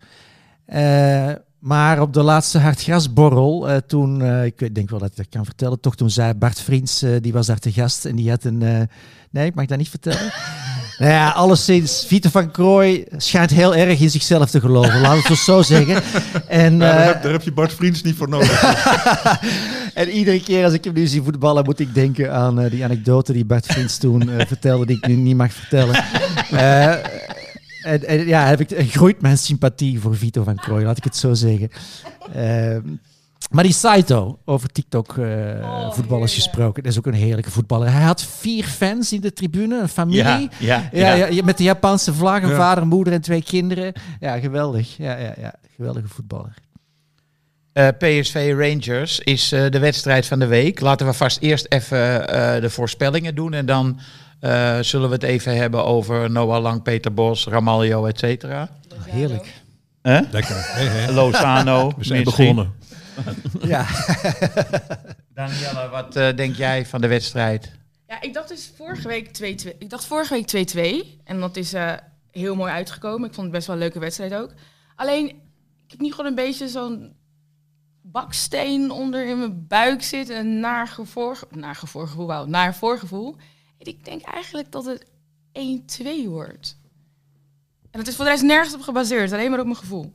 Eh, maar op de laatste hartgrasborrel, eh toen... eh, ik denk wel dat ik dat kan vertellen. Toch toen zei Bart Vriends, eh, die was daar te gast. En die had een... nee, ik mag dat niet vertellen. nou ja, alleszins, Vito van Krooi schijnt heel erg in zichzelf te geloven. Laten we het zo zeggen. En, Ja, daar, heb, daar heb je Bart Vriends niet voor nodig. en iedere keer als ik hem nu zie voetballen, moet ik denken aan die anekdote die Bart Vriends toen vertelde, die ik nu niet mag vertellen. En, en ja, heb ik, groeit mijn sympathie voor Vito van Krooi, laat ik het zo zeggen. Ehm, maar die Saito, over TikTok eh, voetballers heerlijk. gesproken, dat is ook een heerlijke voetballer. Hij had vier fans in de tribune, een familie. ja, ja, Ja, ja. ja. met de Japanse vlag, een Ja. vader, moeder en twee kinderen. Ja, geweldig. Ja, ja, ja. Geweldige voetballer. Eh, PSV Rangers is eh, de wedstrijd van de week. Laten we vast eerst even eh, de voorspellingen doen. En dan eh, zullen we het even hebben over Noah Lang, Peter Bos, Ramaljo, et cetera. Heerlijk. Hè? Lekker. Hè, hè? Lozano. We zijn misschien. begonnen. Ja. Danielle, wat eh, denk jij van de wedstrijd? Ja, ik dacht dus vorige week 2-2. Ik dacht vorige week 2-2. En dat is eh, heel mooi uitgekomen. Ik vond het best wel een leuke wedstrijd ook. Alleen, ik heb niet gewoon een beetje zo'n baksteen onder in mijn buik zitten. Een naar gevoor, naar gevoorgevoel, wauw, naar voorgevoel. Ik denk eigenlijk dat het 1-2 wordt. En het is voor de rest nergens op gebaseerd, alleen maar op mijn gevoel.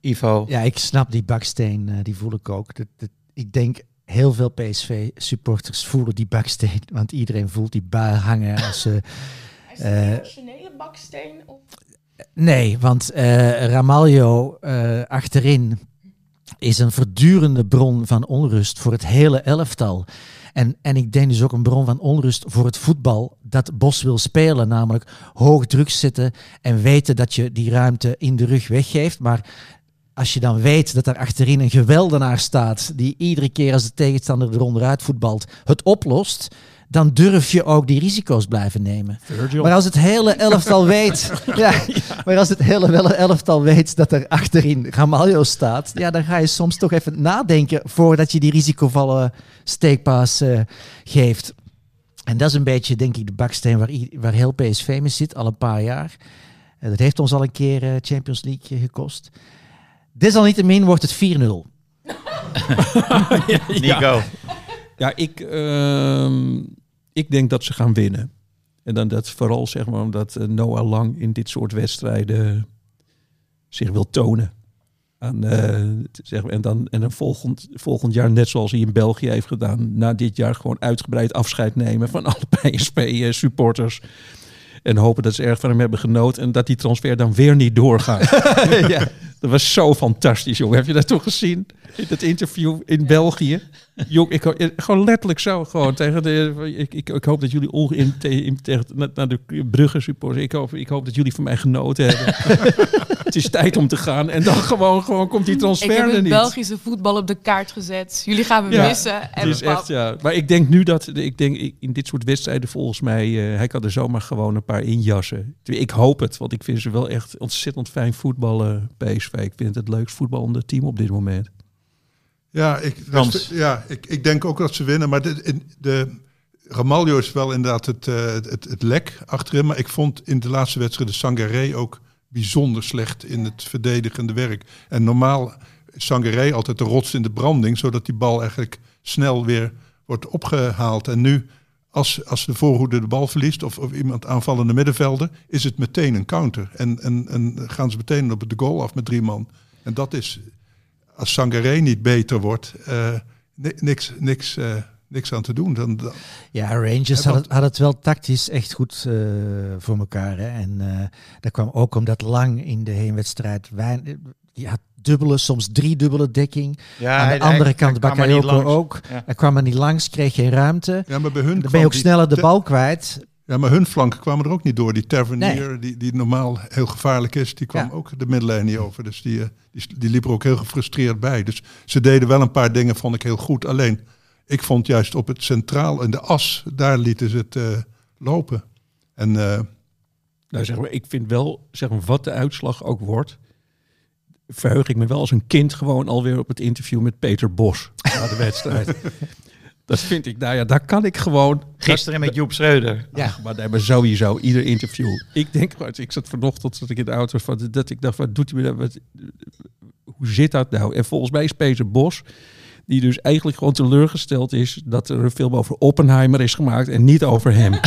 Ivo? Ja, ik snap die baksteen, eh, die voel ik ook. Dat, dat- ik denk heel veel PSV-supporters voelen die baksteen, want iedereen voelt die bui hangen. Als ze, Is het een originele baksteen? Of? nee, want eh Ramaljo eh, achterin is een verdurende bron van onrust voor het hele elftal. En, en ik denk dus ook een bron van onrust voor het voetbal dat Bos wil spelen. Namelijk hoog druk zetten en weten dat je die ruimte in de rug weggeeft. Maar als je dan weet dat er achterin een geweldenaar staat die iedere keer als de tegenstander eronder uit voetbalt het oplost, dan durf je ook die risico's blijven nemen. Virgil. Maar als het hele elftal weet, ja, maar als het hele wel- elftal weet dat er achterin Ramaljo staat, ja, dan ga je soms toch even nadenken voordat je die risicovolle steekpaas eh, geeft. En dat is een beetje, denk ik, de baksteen waar, waar heel PSV mee zit, al een paar jaar. Eh, dat heeft ons al een keer eh, Champions League gekost. Desalniettemin wordt het 4-0. Nico? Ja, ik, ehm, ik denk dat ze gaan winnen. En dan dat vooral zeg maar omdat eh, Noah Lang in dit soort wedstrijden zich wil tonen. Aan, eh, zeg maar, en dan, en dan volgend, volgend jaar, net zoals hij in België heeft gedaan, na dit jaar gewoon uitgebreid afscheid nemen van alle PSV-supporters. En hopen dat ze erg van hem hebben genoten en dat die transfer dan weer niet doorgaat. ja. Dat was zo fantastisch, jongen. Heb je dat toch gezien? In dat interview in België. Jong, ik, ho- gewoon letterlijk zo. Gewoon tegen de, ik, ik, ik hoop dat jullie onge, in, te- in, tegen, naar, naar de Brugge supporters. Ik hoop, ik hoop dat jullie van mij genoten hebben. het is tijd om te gaan. En dan gewoon, gewoon komt die Ik transfer heb er het niet. Belgische voetbal op de kaart gezet. Jullie gaan me Ja, missen. En Het is echt, ja. Maar ik denk nu dat, ik denk ik- in dit soort wedstrijden volgens mij, eh, hij kan er zomaar gewoon een paar injassen. Ik hoop het, want ik vind ze wel echt ontzettend fijn voetballen, PSV. Ik vind het het leukst voetballende team op dit moment. Ja, ik, ja ik, ik denk ook dat ze winnen. Maar de, in- de, Ramaljo is wel inderdaad het, eh, het, het, het lek achterin. Maar ik vond in de laatste wedstrijd de Sangaré ook bijzonder slecht in het verdedigende werk. En normaal is Sangaré altijd de rots in de branding. Zodat die bal eigenlijk snel weer wordt opgehaald. En nu, als, als de voorhoede de bal verliest of, of iemand aanvallende middenvelder, is het meteen een counter. En, en, en gaan ze meteen op de goal af met drie man. En dat is, als Sangaré niet beter wordt, eh, ni- niks, niks, eh, niks aan te doen. Dan, dan- Ja, Rangers Ja, had het, had het wel tactisch echt goed eh, voor elkaar. Hè? En eh, dat kwam ook omdat lang in de heenwedstrijd... Wijn, die had dubbele, soms drie dubbele dekking. Ja, Aan de andere kant, Bakayoko ook. Ja. Hij kwam er niet langs, kreeg geen ruimte. ja, maar bij hun Dan ben je ook sneller de bal kwijt. Ja, maar hun flanken kwamen er ook niet door. Die Tavernier, die, die normaal heel gevaarlijk is, die kwam Ja. ook de middenlijn niet over. Dus die, eh, die, die liep er ook heel gefrustreerd bij. Dus ze deden wel een paar dingen, vond ik heel goed. Alleen, ik vond juist op het centraal, in de as, daar lieten ze het eh, lopen. En eh, Nou, zeg maar, ik vind wel, zeg maar, wat de uitslag ook wordt, verheug ik me wel als een kind gewoon alweer op het interview met Peter Bos na de wedstrijd. dat vind ik, nou ja, daar kan ik gewoon. Gisteren met Joep Schreuder. Ja. Ach, maar daar hebben sowieso ieder interview. Ik denk, ik zat vanochtend zat ik in de auto van dat ik dacht, wat doet hij me dat? Wat, hoe zit dat nou? En volgens mij is Peter Bos, die dus eigenlijk gewoon teleurgesteld is dat er een film over Oppenheimer is gemaakt en niet over hem.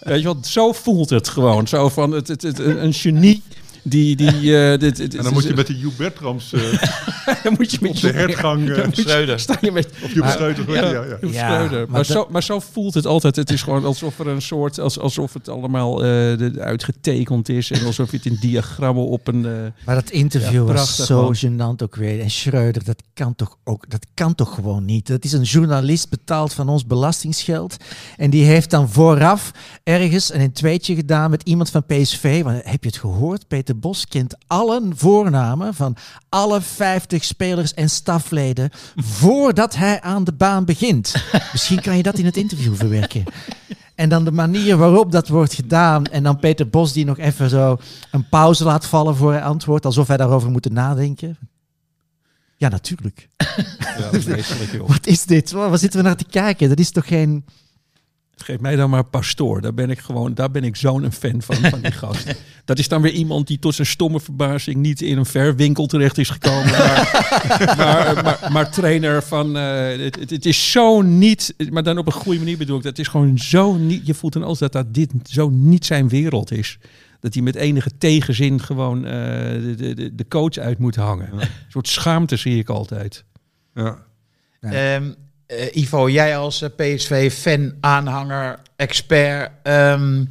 Weet je wat? Zo voelt het gewoon. Zo van het, het, het- een genie die die. eh, dit, dit- en dan moet je met de Hugh Bertrams eh, dan moet je met op de hertgang... eh, Schreuder. sta je met of Hugh Schreuder, ja, ja, ja. Joep Ja, Schreuder. maar zo, maar zo voelt het altijd. Het is gewoon alsof er een soort, als, alsof het allemaal eh, de- uitgetekend is en alsof je het in diagrammen op een. eh, Maar dat interview Ja, was zo man. gênant ook weer. En Schreuder, dat kan toch ook, dat kan toch gewoon niet. Dat is een journalist betaald van ons belastingsgeld. En die heeft dan vooraf ergens een tweetje gedaan met iemand van PSV. Want, heb je het gehoord? Peter Bos kent alle voornamen van alle 50 spelers en stafleden voordat hij aan de baan begint. Misschien kan je dat in het interview verwerken. En dan de manier waarop dat wordt gedaan. En dan Peter Bos die nog even zo een pauze laat vallen voor hij antwoordt. Alsof hij daarover moet nadenken. Ja, natuurlijk. ja. Wat is dit? Waar zitten we naar te kijken? Dat is toch geen... Geef mij dan maar pastoor. Daar ben ik gewoon, daar ben ik zo'n een fan van, van die gast. Dat is dan weer iemand die tot zijn stomme verbazing niet in een verwinkel terecht is gekomen. Maar, maar, maar, maar trainer van. eh, het, het, het is zo niet. Maar dan op een goede manier bedoel ik. Dat is gewoon zo niet. Je voelt dan als dat, dat dit zo niet zijn wereld is. Dat hij met enige tegenzin gewoon eh, de, de, de- de coach uit moet hangen. Een soort schaamte zie ik altijd. Ja. Ehm, eh, Ivo, jij als eh, PSV-fan, aanhanger, expert. ehm,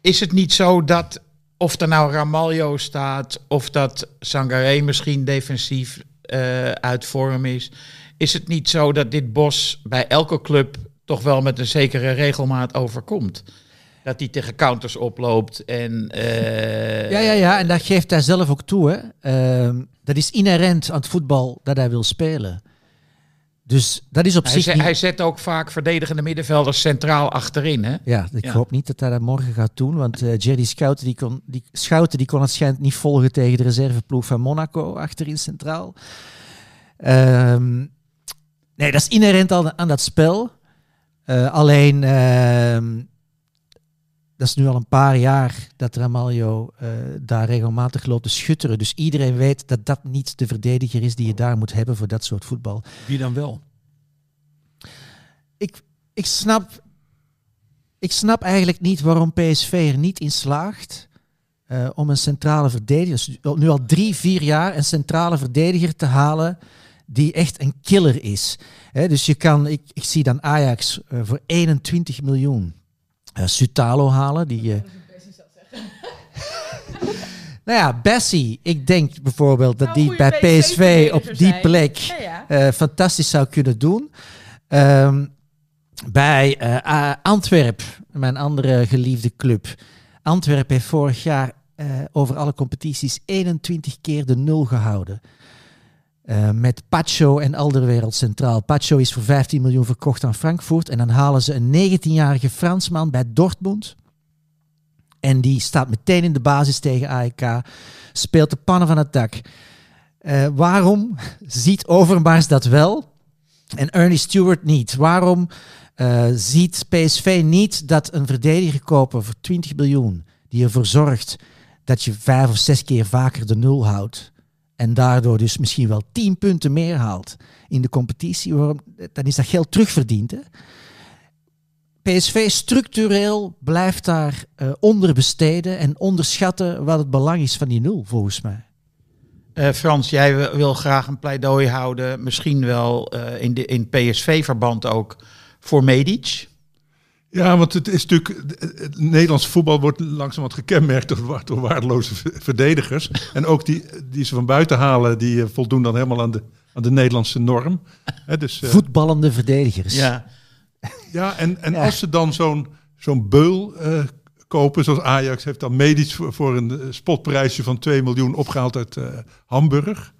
is het niet zo dat of er nou Ramaljo staat of dat Sangaré misschien defensief eh, uit vorm is, is het niet zo dat dit Bos bij elke club toch wel met een zekere regelmaat overkomt? Dat hij tegen counters oploopt en... Ja, ja, ja. En dat geeft hij zelf ook toe. Hè. Ehm, dat is inherent aan het voetbal dat hij wil spelen. Dus dat is op Hij, zich zet, niet... hij zet ook vaak verdedigende middenvelders centraal achterin, hè? Ja, ik Ja. hoop niet dat hij dat morgen gaat doen. Want eh Jerry Schouten die kon, die, Schouten die kon het schijnt niet volgen tegen de reserveploeg van Monaco achterin centraal. Ehm, nee, dat is inherent aan, aan dat spel. Eh, alleen, ehm, dat is nu al een paar jaar dat Ramaljo eh, daar regelmatig loopt te schutteren. Dus iedereen weet dat dat niet de verdediger is die je daar moet hebben voor dat soort voetbal. Wie dan wel? ik, ik, snap, ik snap eigenlijk niet waarom PSV er niet in slaagt eh, om een centrale verdediger, dus nu al drie, vier jaar, een centrale verdediger te halen die echt een killer is. Dus je kan, ik, ik zie dan Ajax eh, voor 21 miljoen Sutalo halen. Die, eh, nou ja, Bessie. Ik denk bijvoorbeeld dat Nou, die bij PSV op die zijn. plek Ja, ja. eh, fantastisch zou kunnen doen. Ehm, bij eh, A- Antwerp, mijn andere geliefde club. Antwerp heeft vorig jaar eh, over alle competities 21 keer de nul gehouden. Eh, met Pacho en Alderwereld centraal. Pacho is voor 15 miljoen verkocht aan Frankfurt. En dan halen ze een 19-jarige Fransman bij Dortmund. En die staat meteen in de basis tegen AEK. Speelt de pannen van het dak. Eh, waarom ziet Overmars dat wel en Ernie Stewart niet? Waarom eh, ziet PSV niet dat een verdediger kopen voor 20 miljoen, die ervoor zorgt dat je vijf of zes keer vaker de nul houdt en daardoor dus misschien wel 10 punten meer haalt in de competitie, dan is dat geld terugverdiend. Hè? PSV structureel blijft daar eh, onderbesteden en onderschatten wat het belang is van die nul, volgens mij. Eh, Frans, jij wil- wil graag een pleidooi houden, misschien wel eh, in, de, in PSV-verband ook, voor Medic. Ja, want het is natuurlijk. Het Nederlands voetbal wordt langzamerhand gekenmerkt door, wa- door waardeloze verdedigers. En ook die, die ze van buiten halen, die eh, voldoen dan helemaal aan de, aan de Nederlandse norm. Hè, dus, eh, Voetballende verdedigers. Ja. ja, en, en Ja. als ze dan zo'n zo'n beul eh, kopen, zoals Ajax heeft dan Medisch voor, voor een spotprijsje van 2 miljoen opgehaald uit eh, Hamburg.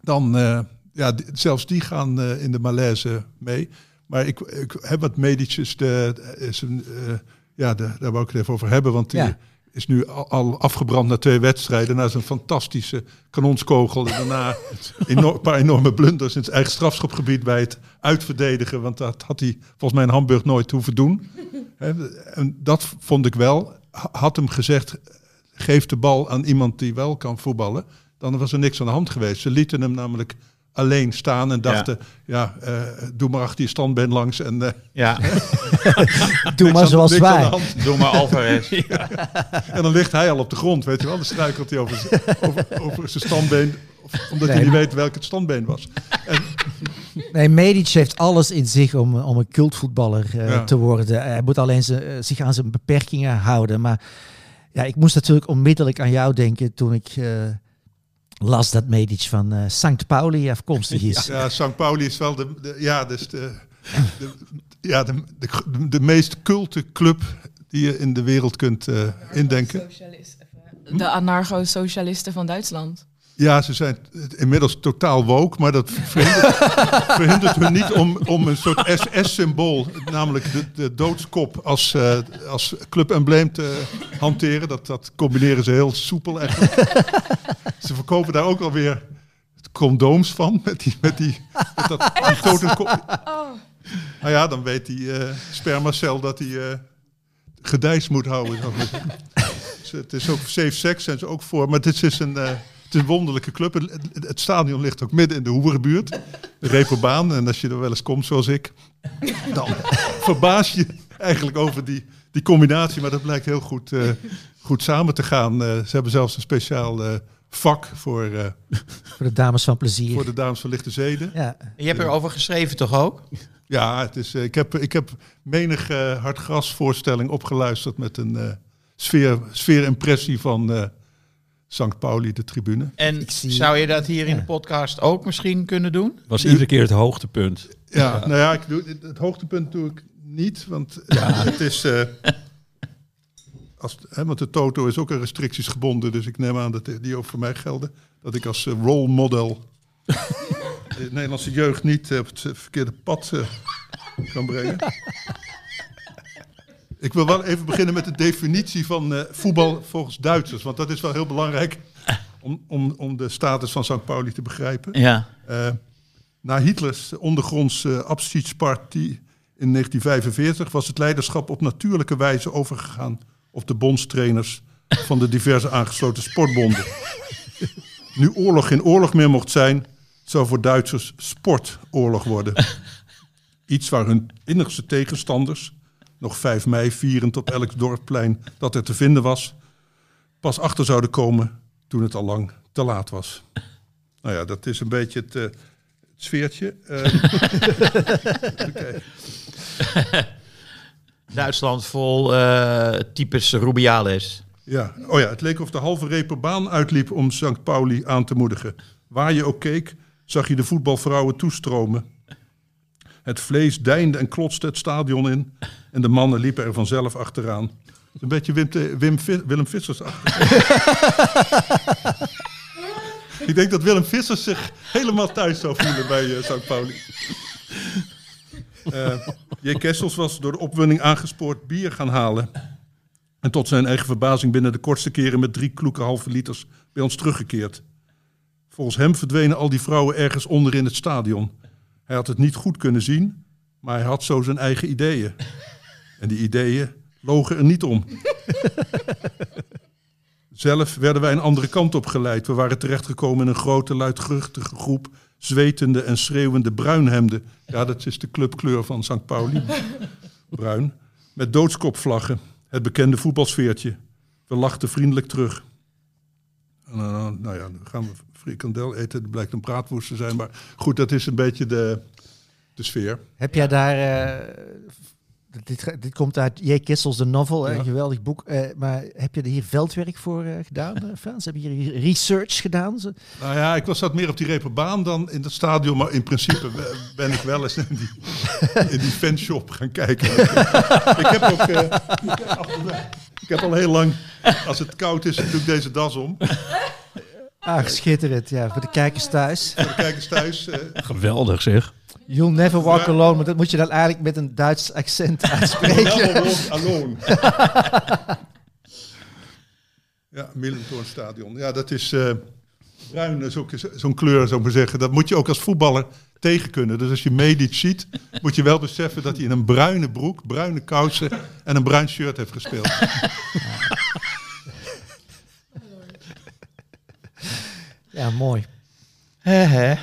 Dan, eh, ja, zelfs die gaan eh, in de malaise mee. Maar ik, ik heb wat Medic is, de, is een, eh, ja, de, daar wou ik het even over hebben, want die Ja. is nu al, al afgebrand na twee wedstrijden. Na zijn fantastische kanonskogel en daarna enorm- een paar enorme blunders in het eigen strafschopgebied bij het uitverdedigen. Want dat had hij volgens mij in Hamburg nooit hoeven doen. En dat vond ik wel. Ha- Had hem gezegd, geef de bal aan iemand die wel kan voetballen. Dan was er niks aan de hand geweest. Ze lieten hem namelijk alleen staan en dachten, ja, eh, doe maar achter je standbeen langs. En, eh, ja, Doe maar zoals aan wij. doe maar Alvarez. En dan ligt hij al op de grond, weet je wel. Dan struikelt hij over, zijn- over, over zijn standbeen. of- Omdat Nee. hij niet weet welk het standbeen was. En, Nee, Medic heeft alles in zich om, om een cultvoetballer eh, Ja. te worden. Hij moet alleen ze- zich aan zijn beperkingen houden. Maar ja, ik moest natuurlijk onmiddellijk aan jou denken toen ik eh, las dat Medic van eh St. Pauli afkomstig is. ja, St. Pauli is wel de, de- ja, dus de, de, ja, de, de, de meest culte club die je in de wereld kunt eh, indenken. De anarcho-socialisten van Duitsland. Ja, ze zijn inmiddels totaal woke, maar dat verhindert, verhindert hun niet om, om een soort SS-symbool, namelijk de, de doodskop, als, eh, als clubembleem te hanteren. Dat, dat combineren ze heel soepel eigenlijk. ze verkopen daar ook alweer condooms van, met die, met die, met dat, die totenkop. Nou ja, dan weet die eh, spermacel dat hij eh gedijs moet houden. Dus het is ook safe sex zijn ze ook voor, maar dit is een, eh, het is een wonderlijke club. Het, stadion ligt ook midden in de Hoerenbuurt, de Reeperbaan. En als je er wel eens komt zoals ik, dan verbaas je eigenlijk over die, die combinatie. Maar dat blijkt heel goed, goed samen te gaan. Ze hebben zelfs een speciaal vak voor, eh, Voor de dames van plezier. voor de dames van lichte zeden. Ja. Je hebt erover geschreven toch ook? Ja, het is, eh, ik, heb, ik heb menig eh hardgras voorstelling opgeluisterd met een eh sfeer, sfeerimpressie van eh St. Pauli, de tribune. En zie- zou je dat hier in de podcast ook misschien kunnen doen? was iedere keer het hoogtepunt. Ja, nou ja, ik doe, het- het hoogtepunt doe ik niet, want het is... eh, als, hè, want de Toto is ook aan restricties gebonden, dus ik neem aan dat die ook voor mij gelden. Dat ik als eh, role model de Nederlandse jeugd niet eh, op het verkeerde pad eh, kan brengen. Ik wil wel even beginnen met de definitie van eh, voetbal volgens Duitsers, want dat is wel heel belangrijk om, om, om de status van St. Pauli te begrijpen. Ja. Eh, na Hitlers ondergrondse Abschiedspartie in 1945 was het leiderschap op natuurlijke wijze overgegaan op de bondstrainers van de diverse aangesloten sportbonden. Nu oorlog geen oorlog meer mocht zijn, zou voor Duitsers sportoorlog worden. Iets waar hun innigste tegenstanders, nog 5 mei vierend op elk dorpplein dat er te vinden was, pas achter zouden komen toen het al lang te laat was. Nou ja, dat is een beetje het, eh, sfeertje. Kijken. Duitsland vol eh types Rubiales. Ja, oh ja, het leek of de halve reperbaan uitliep om St. Pauli aan te moedigen. Waar je ook keek, zag je de voetbalvrouwen toestromen. Het vlees deinde en klotste het stadion in en de mannen liepen er vanzelf achteraan. Een beetje Wim, Wim, Willem Vissers Ik denk dat Willem Vissers zich helemaal thuis zou voelen bij eh, St. Pauli. Eh J. Kessels was door de opwinding aangespoord bier gaan halen. En tot zijn eigen verbazing binnen de kortste keren met drie kloeke halve liters bij ons teruggekeerd. Volgens hem verdwenen al die vrouwen ergens onder in het stadion. Hij had het niet goed kunnen zien, maar hij had zo zijn eigen ideeën. En die ideeën logen er niet om. Zelf werden wij een andere kant op geleid. We waren terechtgekomen in een grote, luidruchtige groep zwetende en schreeuwende bruinhemden. Ja, dat is de clubkleur van St. Pauli. Bruin. Met doodskopvlaggen. Het bekende voetbalsfeertje. We lachten vriendelijk terug. En dan, nou ja, dan gaan we frikandel eten. Het blijkt een braadwoest te zijn. Maar goed, dat is een beetje de, de sfeer. Heb jij daar... eh, dit, dit komt uit J. Kissels, de novel, Ja. een geweldig boek. eh, maar heb je er hier veldwerk voor eh, gedaan, eh, Frans? Heb je hier research gedaan? Zo- Nou ja, ik was zat meer op die reperbaan dan in het stadion. Maar in principe ben ik wel eens in die, in die fanshop gaan kijken. ik heb ook... eh, ik, heb, al heel lang... Als het koud is, doe ik deze das om. Ah, schitterend. Ja, voor de kijkers thuis. Voor de kijkers thuis. eh, Geweldig zeg. You'll never walk Ja. alone. Maar dat moet je dan eigenlijk met een Duits accent uitspreken. Never walk alone. ja, Millentoornstadion. Ja, dat is eh, bruin, is ook zo'n kleur, zou ik maar zeggen. Dat moet je ook als voetballer tegen kunnen. Dus als je Medic ziet, moet je wel beseffen dat hij in een bruine broek, bruine kousen en een bruin shirt heeft gespeeld. Ja, mooi. Hè,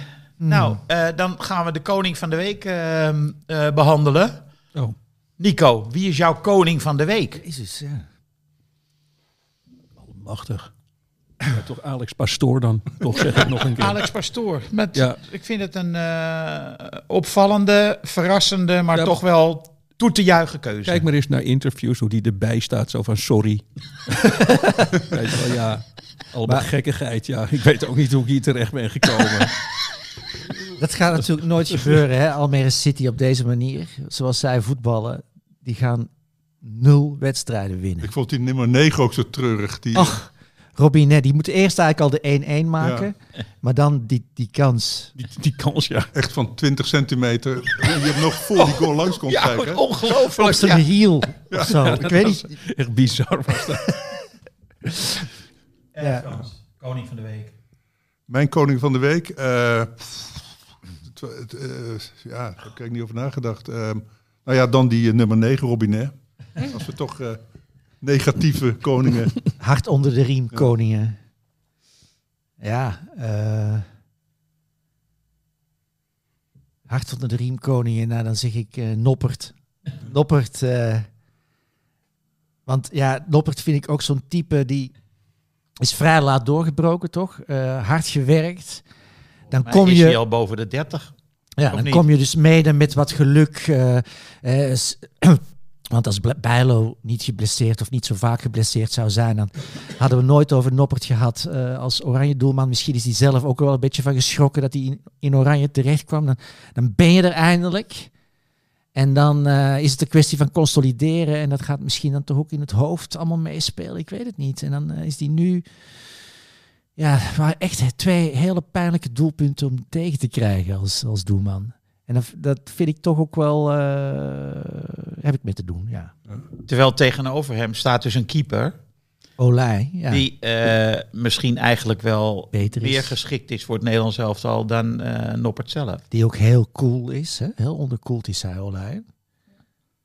hè. Nou, eh, dan gaan we de koning van de week ehm, eh, behandelen. Oh. Nico, wie is jouw koning van de week? Jezus, ja. Machtig. Ja, toch Alex Pastoor dan. Toch zeg ik nog een keer. Alex Pastoor. Met, Ja. Ik vind het een eh, opvallende, verrassende, maar Ja. toch wel toe te juichen keuze. Kijk maar eens naar interviews, hoe die erbij staat. Zo van sorry. weet je wel, ja. Allemaal Maar- gekkigheid. Ja, ik weet ook niet hoe ik hier terecht ben gekomen. Dat gaat natuurlijk nooit gebeuren, hè? Almere City op deze manier. Zoals zij voetballen, die gaan nul wedstrijden winnen. Ik vond die nummer 9 ook zo treurig. Die, Ach, Robinet, die moet eerst eigenlijk al de 1-1 maken. Maar dan die, die kans. Die, die kans, ja. Echt van 20 centimeter. Je hebt nog voor die goal langs kon kijken. Op ongelooflijk. zijn hiel of zo. Ik weet niet. Echt bizar was dat. Ja. koning van de week. Mijn koning van de week. eh, het- het, eh, ja, daar heb ik niet over nagedacht. Ehm, nou ja, dan die eh, nummer 9, Robinet. Als we toch eh, negatieve koningen. Hard onder de riem, koningen. Ja, eh hard onder de riem, koningen. Nou, dan zeg ik eh, Noppert. Noppert. eh, want ja, Noppert vind ik ook zo'n type die is vrij laat doorgebroken, toch? Eh, hard gewerkt. Dan Maar kom is je... hij al boven de 30? Ja, dan kom je dus mede met wat geluk. eh, eh, want als Bijlo niet geblesseerd of niet zo vaak geblesseerd zou zijn, dan hadden we nooit over Noppert gehad eh, als oranje doelman. Misschien is hij zelf ook wel een beetje van geschrokken dat hij in, in oranje terecht kwam. Dan, dan ben je er eindelijk. En dan is het een kwestie van consolideren. En dat gaat misschien dan toch ook in het hoofd allemaal meespelen. Ik weet het niet. En dan is die nu. Ja, het waren echt twee hele pijnlijke doelpunten om tegen te krijgen als, als doelman. En dat, dat vind ik toch ook wel. eh, heb ik mee te doen, ja. Terwijl tegenover hem staat dus een keeper. Olij, ja. Die eh, misschien eigenlijk wel Beter is. meer geschikt is voor het Nederlands elftal dan eh Noppert zelf. Die ook heel cool is. Hè? Heel onderkoeld is hij, Olij.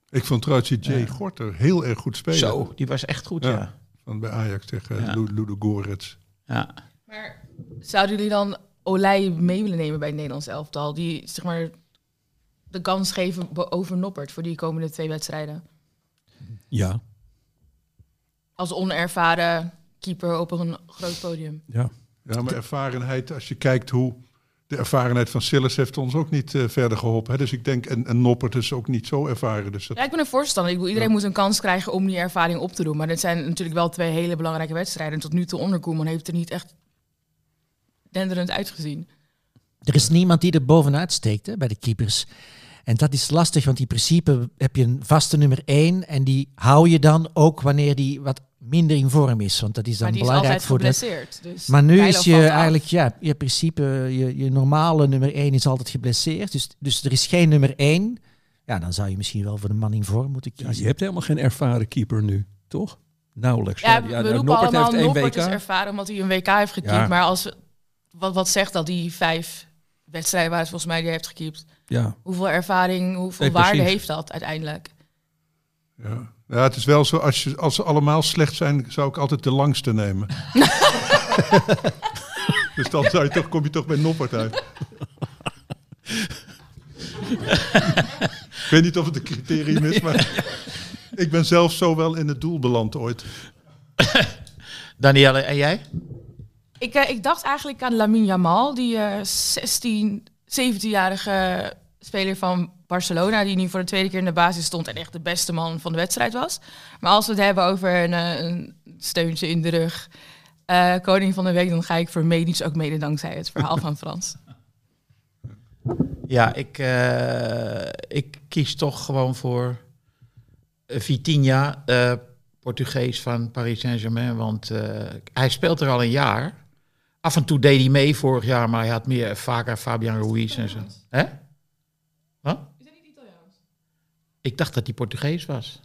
Ik vond trouwens die Jay Gorter heel erg goed spelen. Zo, die was echt goed, Ja. ja. Van bij Ajax tegen Ja. Ludo Gorets. Ja. Maar zouden jullie dan Olij mee willen nemen bij het Nederlands elftal? Die, zeg maar, de kans geven over Noppert voor die komende twee wedstrijden? Ja, Als onervaren keeper op een groot podium. ja. Ja, maar ervarenheid, als je kijkt hoe... De ervarenheid van Sillis heeft ons ook niet eh, verder geholpen. Hè? Dus ik denk, en, en Noppert is ook niet zo ervaren. Dus dat, Ja, ik ben een voorstander. Ik bedoel, iedereen Ja. moet een kans krijgen om die ervaring op te doen. Maar dit zijn natuurlijk wel twee hele belangrijke wedstrijden. En tot nu toe onder Koeman heeft er niet echt denderend uitgezien. Er is niemand die er bovenuit steekt hè, bij de keepers. En dat is lastig, want in principe heb je een vaste nummer één. En die hou je dan ook wanneer die wat minder in vorm is. Want dat is dan Maar die is belangrijk altijd voor de. geblesseerd. Dus Maar nu is je af. eigenlijk, ja, je principe, je, je normale nummer 1 is altijd geblesseerd. Dus, dus er is geen nummer 1. Ja, dan zou je misschien wel voor de man in vorm moeten Ja, kiezen. je hebt helemaal geen ervaren keeper nu, toch? Nauwelijks. Ja, de we roepen Noppert allemaal heeft één Noppert WK. is ervaren omdat hij een WK heeft gekiept. Ja. Maar als, wat, wat zegt dat die vijf wedstrijden waar het volgens mij die heeft gekiept? Ja, Hoeveel ervaring, hoeveel Nee, waarde heeft dat uiteindelijk? ja. Ja, het is wel zo, als, je, als ze allemaal slecht zijn, zou ik altijd de langste nemen. dus dan zou je toch, kom je toch bij Noppert uit. ik weet niet of het een criterium is, maar ik ben zelf zo wel in het doel beland ooit. Danielle, en jij? Ik, eh, ik dacht eigenlijk aan Lamine Yamal, die eh 16, 17-jarige speler van Barcelona, die nu voor de tweede keer in de basis stond en echt de beste man van de wedstrijd was. Maar als we het hebben over een, eh, een steuntje in de rug, eh, koning van de week, dan ga ik voor Medisch ook mede dankzij het verhaal van Frans. Ja, ik, eh, ik kies toch gewoon voor Vitinha, eh, Portugees van Paris Saint-Germain. Want eh, hij speelt er al een jaar. Af en toe deed hij mee vorig jaar, maar hij had meer vaker Fabian Ruiz en zo. Hè? Wat? Is dat niet Italiaans? Ik dacht dat hij Portugees was.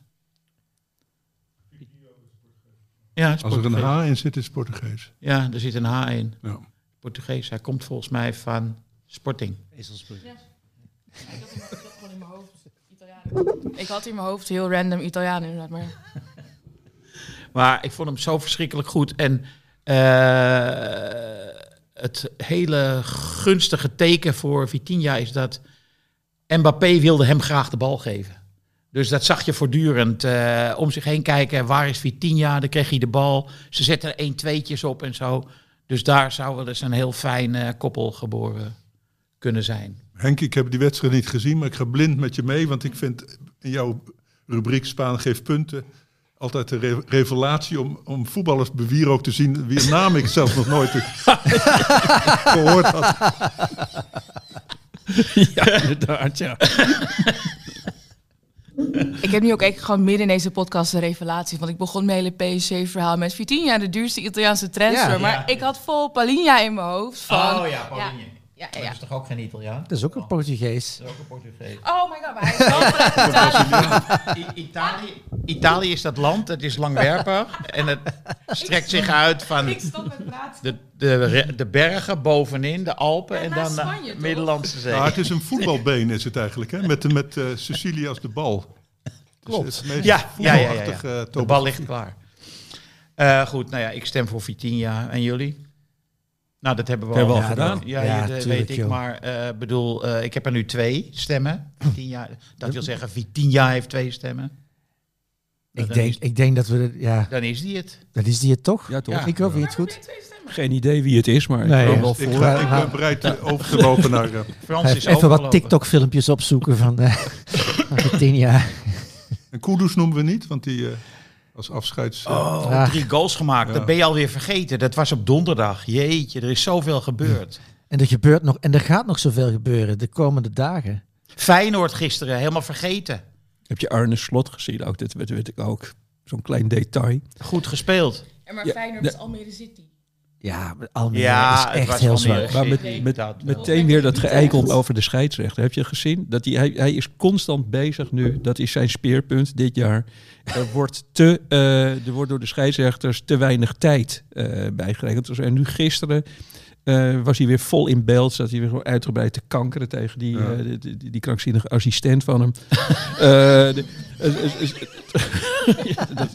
Ja, het is Als er een. H in zit, is het Portugees. Ja, er zit een H in. Ja. Portugees. Hij komt volgens mij van Sporting. Ik had, hem, ik had gewoon in mijn hoofd Italiaan. Ik had in mijn hoofd heel random Italiaan inderdaad, maar Maar ik vond hem zo verschrikkelijk goed. En eh, het hele gunstige teken voor Vitinha is dat Mbappé wilde hem graag de bal geven. Dus dat zag je voortdurend eh, om zich heen kijken. Waar is Vitinha? Dan kreeg hij de bal. Ze zetten er één tweetjes op en zo. Dus daar zou wel eens een heel fijn eh, koppel geboren kunnen zijn. Henk, ik heb die wedstrijd niet gezien, maar ik ga blind met je mee. Want ik vind in jouw rubriek Spaan geeft punten altijd een re- revelatie om, om voetballers bewierookt te zien. Wie naam ik zelf nog nooit gehoord had. ja inderdaad, ja. Ik heb nu ook echt gewoon midden in deze podcast een revelatie. Want ik begon mijn hele PSG-verhaal met Vitinha, de duurste Italiaanse transfer. Ja. maar Ja. ik had vol Palinha in mijn hoofd. Van, Paulinho. Ja, ja, ja. toch ook geen Italiaan? Dat is ook een Portugees. Dat is ook een Portugees. Oh my god, maar hij is wel Italië, Italië is dat land, het is langwerpig en het strekt zich uit van Ik stop met praten. de, de, de bergen bovenin, de Alpen Ja, en dan Spanje, de? Middellandse Zee. Ja, het is een voetbalbeen is het eigenlijk, hè? met, met eh, Sicilië als de bal. Klopt. Dus het meest Ja, ja, ja, ja, eh, De topografie. bal ligt klaar. Eh, goed, nou ja, ik stem voor Vitinha. En jullie? Nou, dat hebben we Hebben al we al gedaan. Ja, Ja, ja, dat weet ik. joh. Maar eh bedoel, eh, ik heb er nu twee stemmen. Vitinha, dat wil zeggen, Vitinha heeft twee stemmen. Ik dan denk, is- ik denk dat we... Ja, Dan is die het. dat is die het toch? Ja, toch? Ja. Ik hoop je het goed. Geen idee wie het is, maar ik Nee, ja. wel Ik, voor. ga, ik ben bereid eh, over te lopen naar... eh, Frans is Even wat. TikTok-filmpjes opzoeken van uh, Vitinha. en Kudus noemen we niet, want die eh, als afscheids... eh, Oh, drie goals gemaakt. Ja. Dat ben je alweer vergeten. Dat was op donderdag. Jeetje, er is zoveel gebeurd. En er gebeurt nog, en er gaat nog zoveel gebeuren de komende dagen. Feyenoord gisteren, helemaal vergeten. Heb je Arne Slot gezien? Ook, dat weet, weet ik ook. Zo'n klein detail. Goed gespeeld. En maar Ja, Feyenoord de- is Almere City. Ja, Almere Ja, is echt was heel zwaar. Maar met, met, meteen weer dat geëikel over de scheidsrechter. Heb je gezien? Dat hij, hij, hij is constant bezig nu. Dat is zijn speerpunt dit jaar. Er wordt, te, eh, er wordt door de scheidsrechters te weinig tijd eh bijgerekend. Dus en nu gisteren eh, was hij weer vol in beeld. Zat hij weer gewoon uitgebreid te kankeren tegen die, Ja. eh, die, die, krankzinnige assistent van hem. Eh, ja, dat-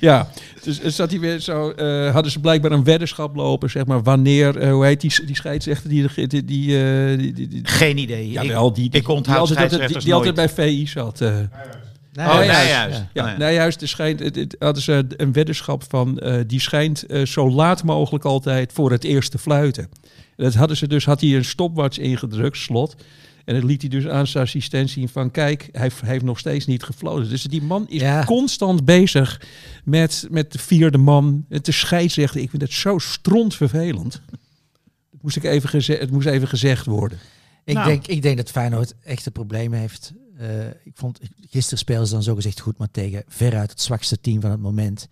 ja, dus zat hij weer zo. eh, hadden ze blijkbaar een weddenschap lopen, zeg maar. Wanneer, hoe heet die, die scheidsrechter die, die, die, eh, Geen idee. ja, ik, wel, die, die, ik onthoud die altijd, die, altijd bij VI zat. Oh, ja, Nijhuis. ja. Ja, Oh, ja. nou juist, er schijnt, het, het- hadden ze een weddenschap van, eh, die schijnt eh, zo laat mogelijk altijd voor het eerst te fluiten. En Dat hadden ze dus, had hij een stopwatch ingedrukt, slot. En dat liet hij dus aan zijn assistent zien van, kijk, hij, heeft- hij heeft nog steeds niet gefloten. Dus die man is Ja. constant bezig met, met de vierde man, het de scheidsrechter. Ik vind het zo strontvervelend. Het moest, ik even geze- het moest even gezegd worden. Ik, Nou. denk, ik denk dat Feyenoord echte problemen heeft. Eh, ik vond, gisteren speelden ze dan zogezegd goed, maar tegen veruit het zwakste team van het moment.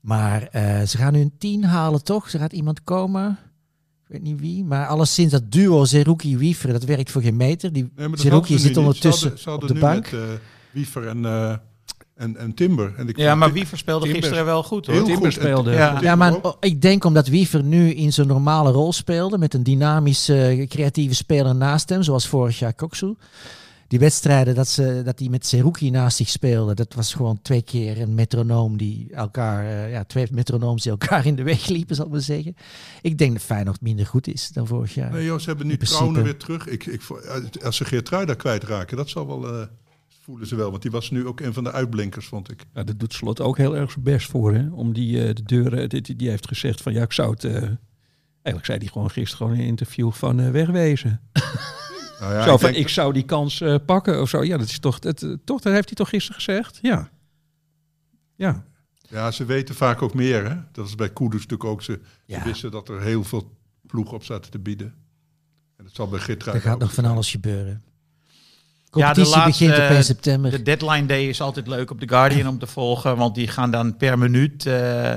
Maar eh, ze gaan nu een 10 halen, toch? Er gaat iemand komen. Ik weet niet wie. Maar alleszins dat duo Zerouki-Wiefer, dat werkt voor geen meter. Die Nee, Zerouki ze zit ondertussen Ze hadden, ze op de nu bank. Met, eh, Wiever en, eh, en, en Timber. En ik Ja, maar Tim- wie verspeelde Timber- gisteren wel goed hoor. Heel Timber goed. speelde. En- Ja. Timber Ja, maar oh, ik denk omdat Wiever nu in zijn normale rol speelde, met een dynamische, creatieve speler naast hem, zoals vorig jaar Koksu. Die wedstrijden dat ze dat hij met Seruki naast zich speelde, dat was gewoon twee keer een metronoom die elkaar, eh, ja, twee metronooms die elkaar in de weg liepen, zal ik maar zeggen. Ik denk dat Feyenoord minder goed is dan vorig jaar. Nee, joh, ze hebben nu. Trouwen weer terug. Ik, ik, vo- als ze Geertruida kwijtraken, dat zal wel... eh, voelen ze wel. Want die was nu ook een van de uitblinkers, vond ik. Ja, dat doet Slot ook heel erg zijn best voor. Hè? Om die eh, de deuren. Die, die- die heeft gezegd van ja, ik zou het. eh, eigenlijk zei hij gewoon gisteren gewoon in een interview van eh, wegwezen. Nou ja, zo van denk- ik zou die kans eh, pakken of zo. Ja, dat is toch. Dat, eh, toch, dat heeft hij toch gisteren gezegd? Ja. Ja. Ja, ze weten vaak ook meer. Hè? Dat is bij Kudus natuurlijk ook. Ze, Ja. ze wisten dat er heel veel ploegen op zaten te bieden. En dat zal bij Geertruida Er gaat nog van alles gebeuren. Ja, de laatste, begint op 1 eh, september. De deadline day is altijd leuk op The Guardian om te volgen, want die gaan dan per minuut eh,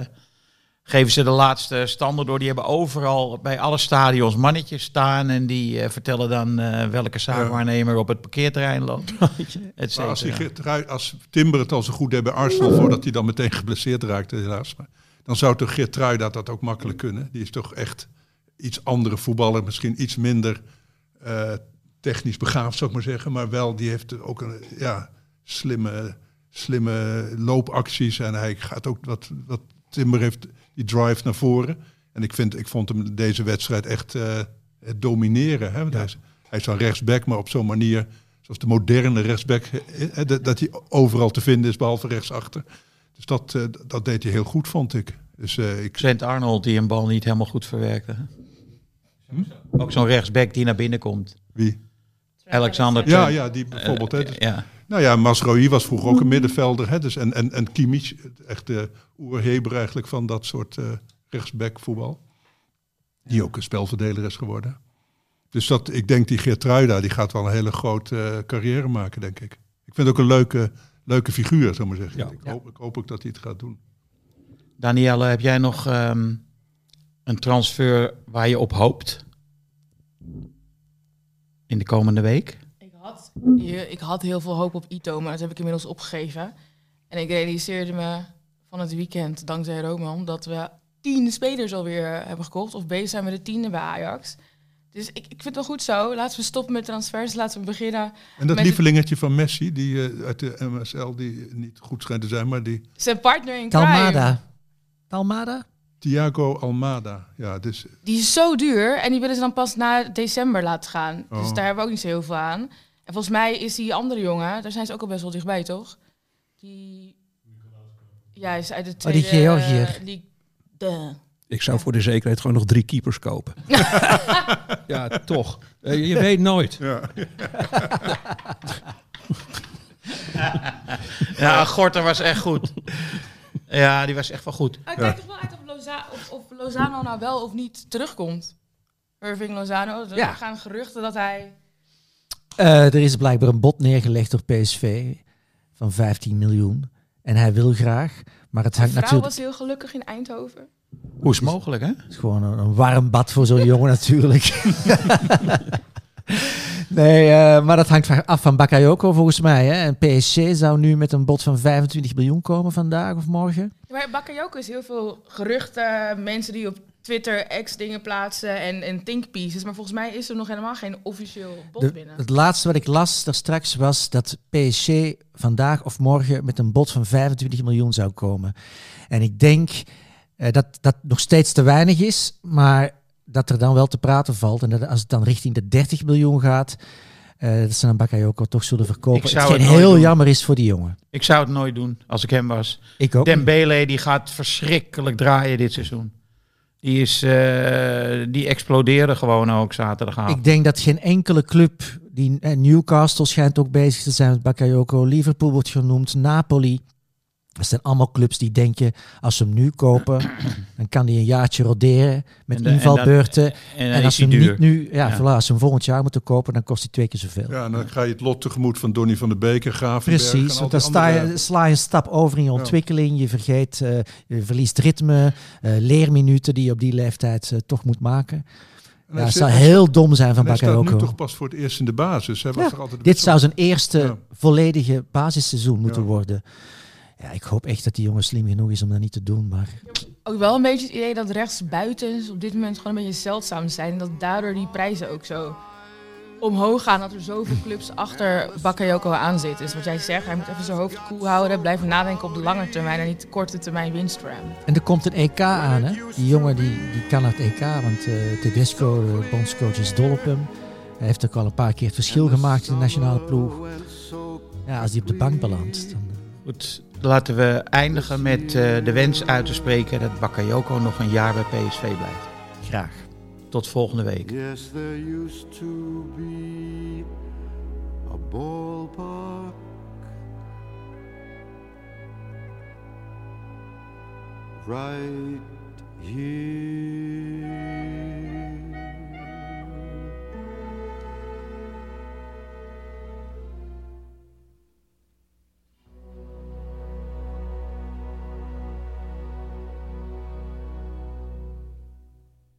geven ze de laatste standen door. Die hebben overal bij alle stadions mannetjes staan en die eh, vertellen dan eh, welke zaakwaarnemer op het parkeerterrein loopt. als, als Timber het al zo goed deed bij Arsenal, voordat hij dan meteen geblesseerd raakte helaas. Maar dan zou toch Geertruida dat ook makkelijk kunnen. Die is toch echt iets andere voetballer, misschien iets minder eh, technisch begaafd, zou ik maar zeggen. Maar wel, die heeft ook een ja, slimme, slimme loopacties. En hij gaat ook, wat, wat Timber heeft, die drive naar voren. En ik, vind, ik vond hem deze wedstrijd echt eh, het domineren. Hè? Want hij, is, hij is dan rechtsback, maar op zo'n manier, zoals de moderne rechtsback, eh, eh, dat, dat hij overal te vinden is, behalve rechtsachter. Dus dat, eh, dat deed hij heel goed, vond ik. Dus eh, ik, Trent Arnold die een bal niet helemaal goed verwerkte. Hm? Ook zo'n rechtsback die naar binnen komt. wie? Alexander Ja, ja, die bijvoorbeeld. hè. Dus- ja. Nou ja, Masrohi was vroeger ook een middenvelder. Hè, dus en, en, en Kimmich, echt de oerheber eigenlijk van dat soort eh rechtsback voetbal. Die ook een spelverdeler is geworden. Dus dat, ik denk die Geertruida, die gaat wel een hele grote eh, carrière maken, denk ik. Ik vind het ook een leuke, leuke figuur, zou ik maar zeggen. Ja. Ik, hoop, ik hoop ook dat hij het gaat doen. Danielle, heb jij nog ehm, een transfer waar je op hoopt? In de komende week? Ik had, je- ik had heel veel hoop op Ito, maar dat heb ik inmiddels opgegeven. En ik realiseerde me van het weekend, dankzij Roman, dat we tien spelers alweer hebben gekocht. Of bezig zijn met de tiende bij Ajax. Dus ik, ik vind het wel goed zo. Laten we stoppen met transfers. Laten we beginnen. En dat Met- lievelingetje van Messi, die eh, uit de MSL, die niet goed schijnt te zijn, maar die Zijn partner in crime. Talmada. Talmada? Thiago Almada. Ja, dus Die is zo duur en die willen ze dan pas na december laten gaan. Dus Oh. daar hebben we ook niet zo heel veel aan. En volgens mij is die andere jongen, daar zijn ze ook al best wel dichtbij, toch? Die... Ja, hij is uit de Oh, die tweede... Georgiër. die... De... Ik zou voor de zekerheid gewoon nog drie keepers kopen. ja, toch. Eh, je weet nooit. ja. Ja, Gorter was echt goed. Ja, die was echt wel goed. Ik kijk toch wel uit of, Loza of, of Lozano nou wel of niet terugkomt. Irving Lozano. Er Ja. gaan geruchten dat hij... Eh, er is blijkbaar een bod neergelegd door PSV van 15 miljoen. En hij wil graag, maar het hangt vrouw natuurlijk... was heel gelukkig in Eindhoven. Hoe is het mogelijk, hè? Het is gewoon een, een warm bad voor zo'n jongen natuurlijk. nee, eh, maar dat hangt af van Bakayoko volgens mij. Hè? En PSG zou nu met een bod van 25 miljoen komen vandaag of morgen. Maar Bakayoko is heel veel geruchten, mensen die op Twitter X dingen plaatsen en, en think pieces. Maar volgens mij is er nog helemaal geen officieel bod De- binnen. het laatste wat ik las daar straks was dat PSG vandaag of morgen met een bod van 25 miljoen zou komen. En ik denk eh, dat dat nog steeds te weinig is, maar dat er dan wel te praten valt. En dat als het dan richting de 30 miljoen gaat, eh, dat ze dan Bakayoko toch zullen verkopen. Ik zou het heel doen. jammer is voor die jongen. Ik zou het nooit doen als ik hem was. Ik ook. Dembele die gaat verschrikkelijk draaien dit seizoen. Die, is, eh, die explodeerde gewoon ook zaterdagavond. Ik denk dat geen enkele club, die, eh, Newcastle schijnt ook bezig te zijn met Bakayoko, Liverpool wordt genoemd, Napoli. Dat zijn allemaal clubs die denken, als ze hem nu kopen, dan kan hij een jaartje roderen met En de- en invalbeurten. En, En, dan als is ze hem duur. niet nu, ja, Ja. Voilà, als ze hem volgend jaar moeten kopen, dan kost hij twee keer zoveel. Ja, en dan ga je het lot tegemoet van Donny van der Beek en Gravenberg. en Precies, want dan sta je, sla je een stap over in je ontwikkeling. Je vergeet, eh, je verliest ritme, eh, leerminuten die je op die leeftijd eh, toch moet maken. En Ja, het zou heel dom zijn van en hij staat nu Bakayoko. toch pas voor het eerst in de basis. Hij was Ja, toch altijd Dit zou zijn eerste Ja. volledige basisseizoen moeten Ja. worden. Ja, ik hoop echt dat die jongen slim genoeg is om dat niet te doen. Maar Ook wel een beetje het idee dat rechtsbuitens op dit moment gewoon een beetje zeldzaam zijn. En dat daardoor die prijzen ook zo omhoog gaan. Dat er zoveel clubs achter Bakayoko aan zitten. Dus wat jij zegt, hij moet even zijn hoofd koel houden. Blijven nadenken op de lange termijn en niet de korte termijn winstram. En er komt een EK aan, hè? Die jongen die, die kan naar het EK, want eh Tedesco, de bondscoach, is dol op hem. Hij heeft ook al een paar keer het verschil gemaakt in de nationale ploeg. Ja, als die op de bank belandt, dan... Goed, laten we eindigen met eh, de wens uit te spreken dat Bakayoko nog een jaar bij PSV blijft. Graag. Tot volgende week. Yes, there used to be a ballpark right here.